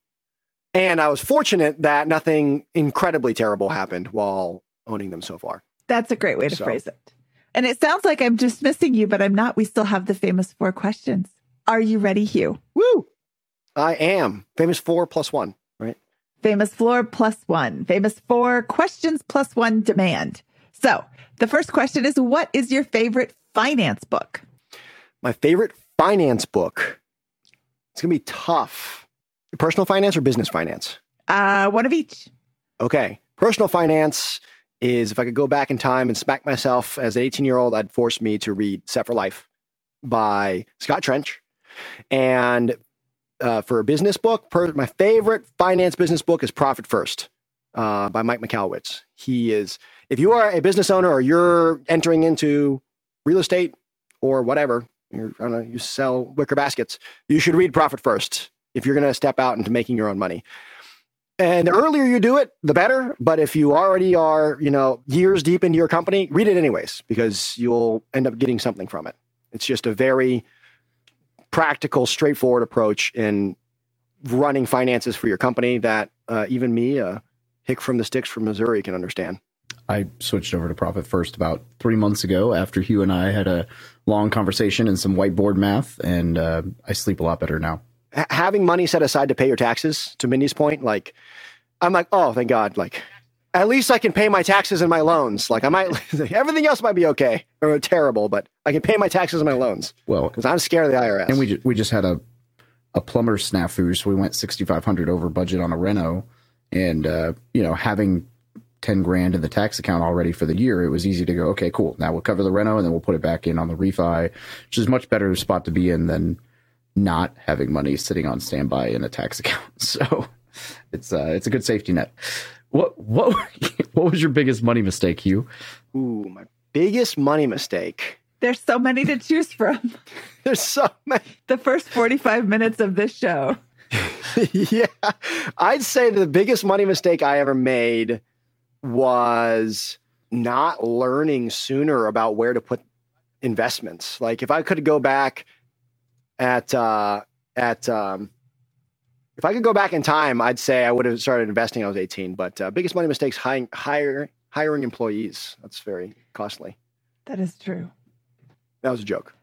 And I was fortunate that nothing incredibly terrible happened while owning them so far. That's a great way to So- phrase it. And it sounds like I'm dismissing you, but I'm not. We still have the famous four questions. Are you ready, Hugh? Woo! I am famous four plus one, right? Famous floor plus one. Famous four questions plus one demand. So the first question is What is your favorite finance book? My favorite finance book. It's gonna be tough. Personal finance or business finance? Uh, one of each. Okay. Personal finance is if I could go back in time and smack myself as an 18 year old, I'd force me to read Set for Life by Scott Trench. And uh, for a business book, per, my favorite finance business book is Profit First uh, by Mike Michalowicz. He is, if you are a business owner or you're entering into real estate or whatever, you're, you sell wicker baskets, you should read Profit First if you're going to step out into making your own money. And the earlier you do it, the better. But if you already are, you know, years deep into your company, read it anyways, because you'll end up getting something from it. It's just a very practical, straightforward approach in running finances for your company that uh, even me, uh, Hick from the Sticks from Missouri, can understand. I switched over to Profit First about three months ago after Hugh and I had a long conversation and some whiteboard math, and uh, I sleep a lot better now. H- having money set aside to pay your taxes, to Mindy's point, like, I'm like, oh, thank God. Like, at least I can pay my taxes and my loans. Like, I might, *laughs* everything else might be okay or terrible, but I can pay my taxes and my loans Well, because I'm scared of the IRS. and we ju- we just had a a plumber snafu, so we went sixty five hundred over budget on a reno, and uh, you know having ten grand in the tax account already for the year, it was easy to go. Okay, cool. Now we'll cover the reno, and then we'll put it back in on the refi, which is a much better spot to be in than not having money sitting on standby in a tax *laughs* account. So it's uh, it's a good safety net. What what *laughs* what was your biggest money mistake, Hugh? Ooh, my biggest money mistake. There's so many to choose from. *laughs* There's so many. The first 45 minutes of this show. yeah. I'd say the biggest money mistake I ever made was not learning sooner about where to put investments. Like if I could go back at uh at um if I could go back in time, I'd say I would have started investing I was 18. But uh, biggest money mistakes hiring hire, hiring employees. That's very costly. That is true. That was a joke.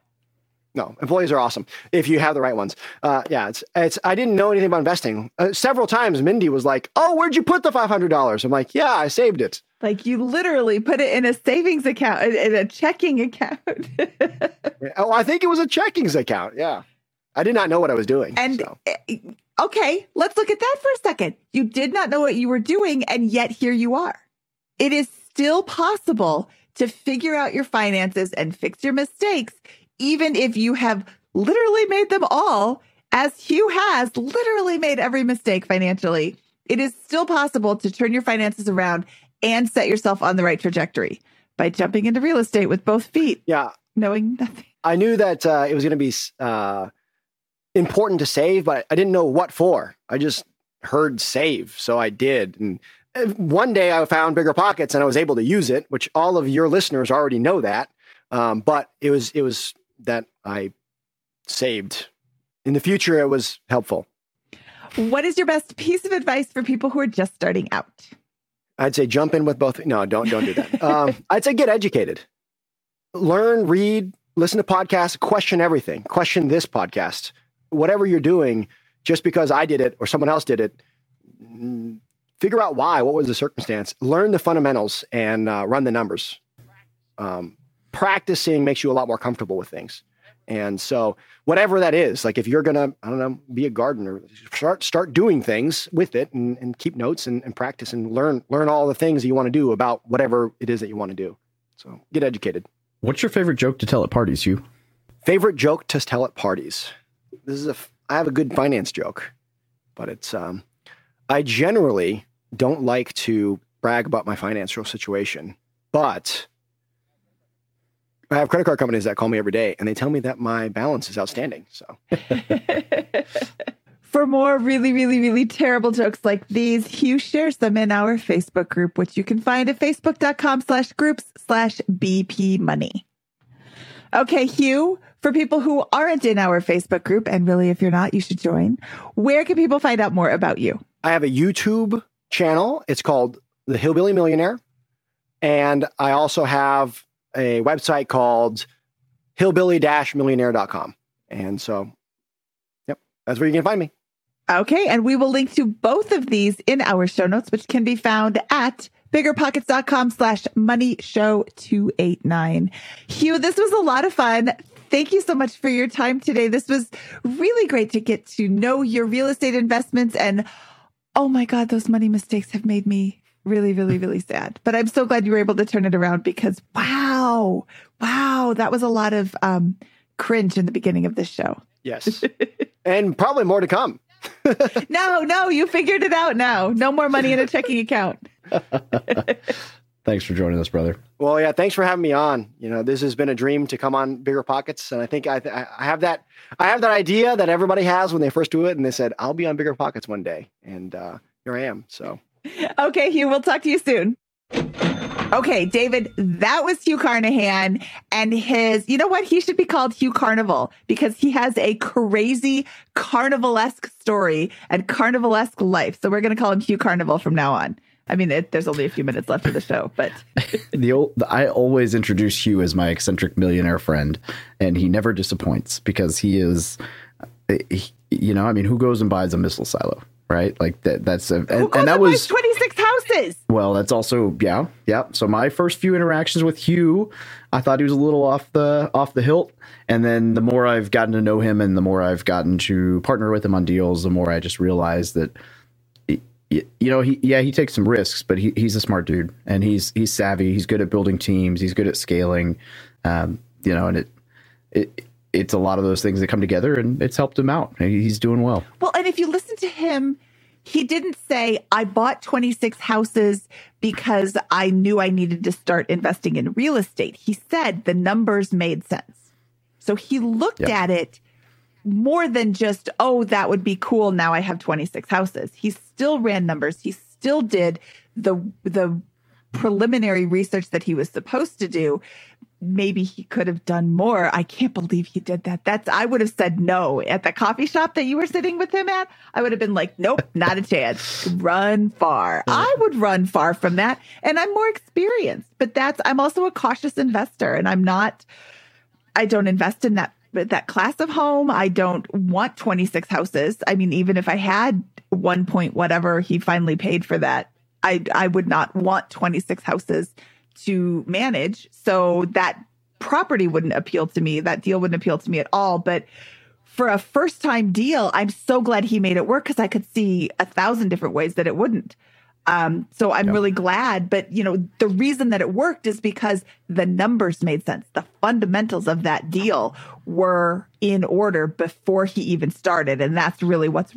No, employees are awesome if you have the right ones. Uh, yeah, it's it's. I didn't know anything about investing. Uh, several times, Mindy was like, "Oh, where'd you put the five hundred dollars?" I'm like, "Yeah, I saved it." Like you literally put it in a savings account, in a checking account. *laughs* Oh, I think it was a checkings account. Yeah, I did not know what I was doing. and so. eh, okay, let's look at that for a second. You did not know what you were doing, and yet here you are. It is still possible to figure out your finances and fix your mistakes, even if you have literally made them all, as Hugh has literally made every mistake financially. It is still possible to turn your finances around and set yourself on the right trajectory by jumping into real estate with both feet, yeah, knowing nothing. I knew that uh, it was going to be uh, important to save, but I didn't know what for. I just heard save, so I did. And uh, one day I found BiggerPockets, and I was able to use it, which all of your listeners already know that. Um, but it was it was that I saved. In the future, it was helpful. What is your best piece of advice for people who are just starting out? I'd say jump in with both. No, don't don't do that. *laughs* um, I'd say get educated, learn, read, listen to podcasts, question everything. Question this podcast, whatever you're doing. Just because I did it or someone else did it, figure out why. What was the circumstance? Learn the fundamentals and uh, run the numbers. Um, practicing makes you a lot more comfortable with things. And so, whatever that is, like if you're gonna, I don't know, be a gardener, start start doing things with it, and, and keep notes and, and practice and learn learn all the things that you want to do about whatever it is that you want to do. So get educated. What's your favorite joke to tell at parties, Hugh? Favorite joke to tell at parties. This is a. I have a good finance joke, but it's. Um, I generally don't like to brag about my financial situation, but I have credit card companies that call me every day and they tell me that my balance is outstanding. So *laughs* For more really, really, really terrible jokes like these, Hugh shares them in our Facebook group, which you can find at facebook.com slash groups slash BP money. Okay, Hugh, for people who aren't in our Facebook group, and really, if you're not, you should join, where can people find out more about you? I have a YouTube channel. It's called The Hillbilly Millionaire. And I also have a website called hillbilly-millionaire.com. And so, yep, that's where you can find me. Okay. And we will link to both of these in our show notes, which can be found at biggerpockets.com slash money show 289. Hugh, this was a lot of fun. Thank you so much for your time today. This was really great to get to know your real estate investments. And oh my God, those money mistakes have made me really, really, really sad. But I'm so glad you were able to turn it around because wow, wow, that was a lot of um, cringe in the beginning of this show. Yes. and probably more to come. *laughs* no, no, you figured it out now. No more money in a checking account. *laughs* Thanks for joining us, brother. Well, yeah, thanks for having me on. You know, this has been a dream to come on BiggerPockets, and I think I, I have that I have that idea that everybody has when they first do it, and they said I'll be on BiggerPockets one day, and uh, here I am. So, okay, Hugh, we'll talk to you soon. Okay, David, that was Hugh Carnahan and his, you know what? He should be called Hugh Carnival because he has a crazy carnivalesque story and carnivalesque life. So we're going to call him Hugh Carnival from now on. I mean, it, there's only a few minutes left of the show, but *laughs* the old, I always introduce Hugh as my eccentric millionaire friend, and he never disappoints because he is, he, you know, I mean, who goes and buys a missile silo, right? Like that. That's a, and, and that was 26 houses. Well, that's also yeah, yeah. So my first few interactions with Hugh, I thought he was a little off the off the hilt, and then the more I've gotten to know him, and the more I've gotten to partner with him on deals, the more I just realized that you know, he yeah, he takes some risks, but he, he's a smart dude and he's he's savvy. He's good at building teams. He's good at scaling. Um, you know, and it it it's a lot of those things that come together, and it's helped him out. He's doing well. Well, and if you listen to him, he didn't say I bought 26 houses because I knew I needed to start investing in real estate. He said the numbers made sense. So he looked yep. at it more than just, oh, that would be cool. Now I have 26 houses. He still ran numbers. He still did the, the preliminary research that he was supposed to do. Maybe he could have done more. I can't believe he did that. That's, I would have said no at the coffee shop that you were sitting with him at. I would have been like, nope, not a chance. Run far. I would run far from that. And I'm more experienced, but that's, I'm also a cautious investor and I'm not, I don't invest in that that class of home. I don't want 26 houses. I mean, even if I had one point whatever he finally paid for that, I I would not want 26 houses to manage. So that property wouldn't appeal to me. That deal wouldn't appeal to me at all. But for a first time deal, I'm so glad he made it work because I could see a thousand different ways that it wouldn't. Um, so I'm yep. really glad. But you know, the reason that it worked is because the numbers made sense. The fundamentals of that deal were in order before he even started. And that's really what's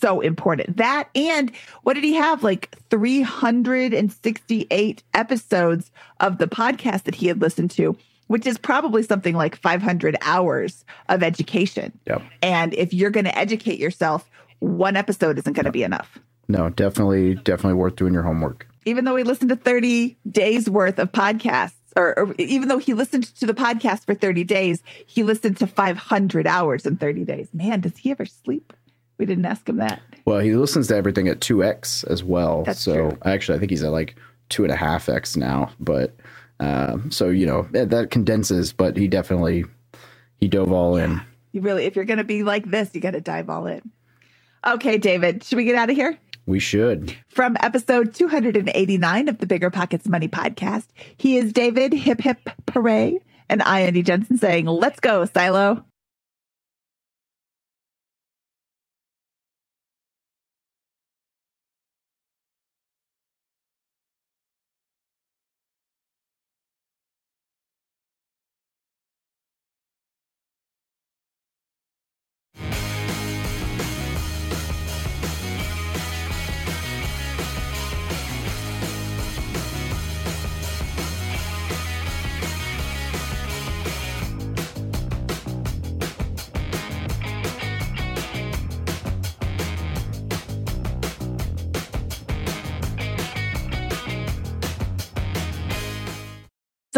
so important. That and what did he have? Like 368 episodes of the podcast that he had listened to, which is probably something like 500 hours of education. Yep. And if you're going to educate yourself, one episode isn't going to be enough no, definitely, definitely worth doing your homework. Even though we listened to 30 days worth of podcasts, or, or, even though he listened to the podcast for 30 days, he listened to 500 hours in 30 days. Man, does he ever sleep? We didn't ask him that. Well, he listens to everything at 2x as well. That's so true. actually, I think he's at like two and a half x now. But um, so, you know, that, condenses, but he definitely, he dove all yeah. in. You really, if you're going to be like this, you got to dive all in. Okay, David, should we get out of here? We should. From episode 289 of the BiggerPockets Money podcast, he is David Hip Hip Pere, and I, Mindy Jensen, saying, Let's go, Silo.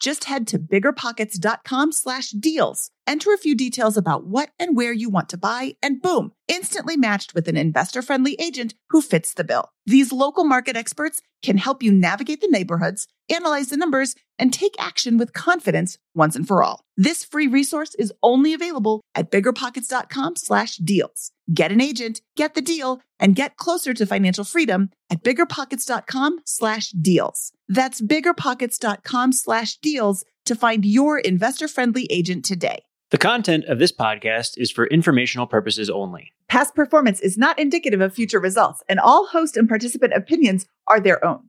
Just head to biggerpockets.com slash deals. Enter a few details about what and where you want to buy, and boom, instantly matched with an investor friendly agent who fits the bill. These local market experts can help you navigate the neighborhoods, analyze the numbers, and take action with confidence once and for all. This free resource is only available at biggerpockets.com slash deals. Get an agent, get the deal, and get closer to financial freedom at biggerpockets.com slash deals. That's biggerpockets.com slash deals to find your investor friendly agent today. The content of this podcast is for informational purposes only. Past performance is not indicative of future results, and all host and participant opinions are their own.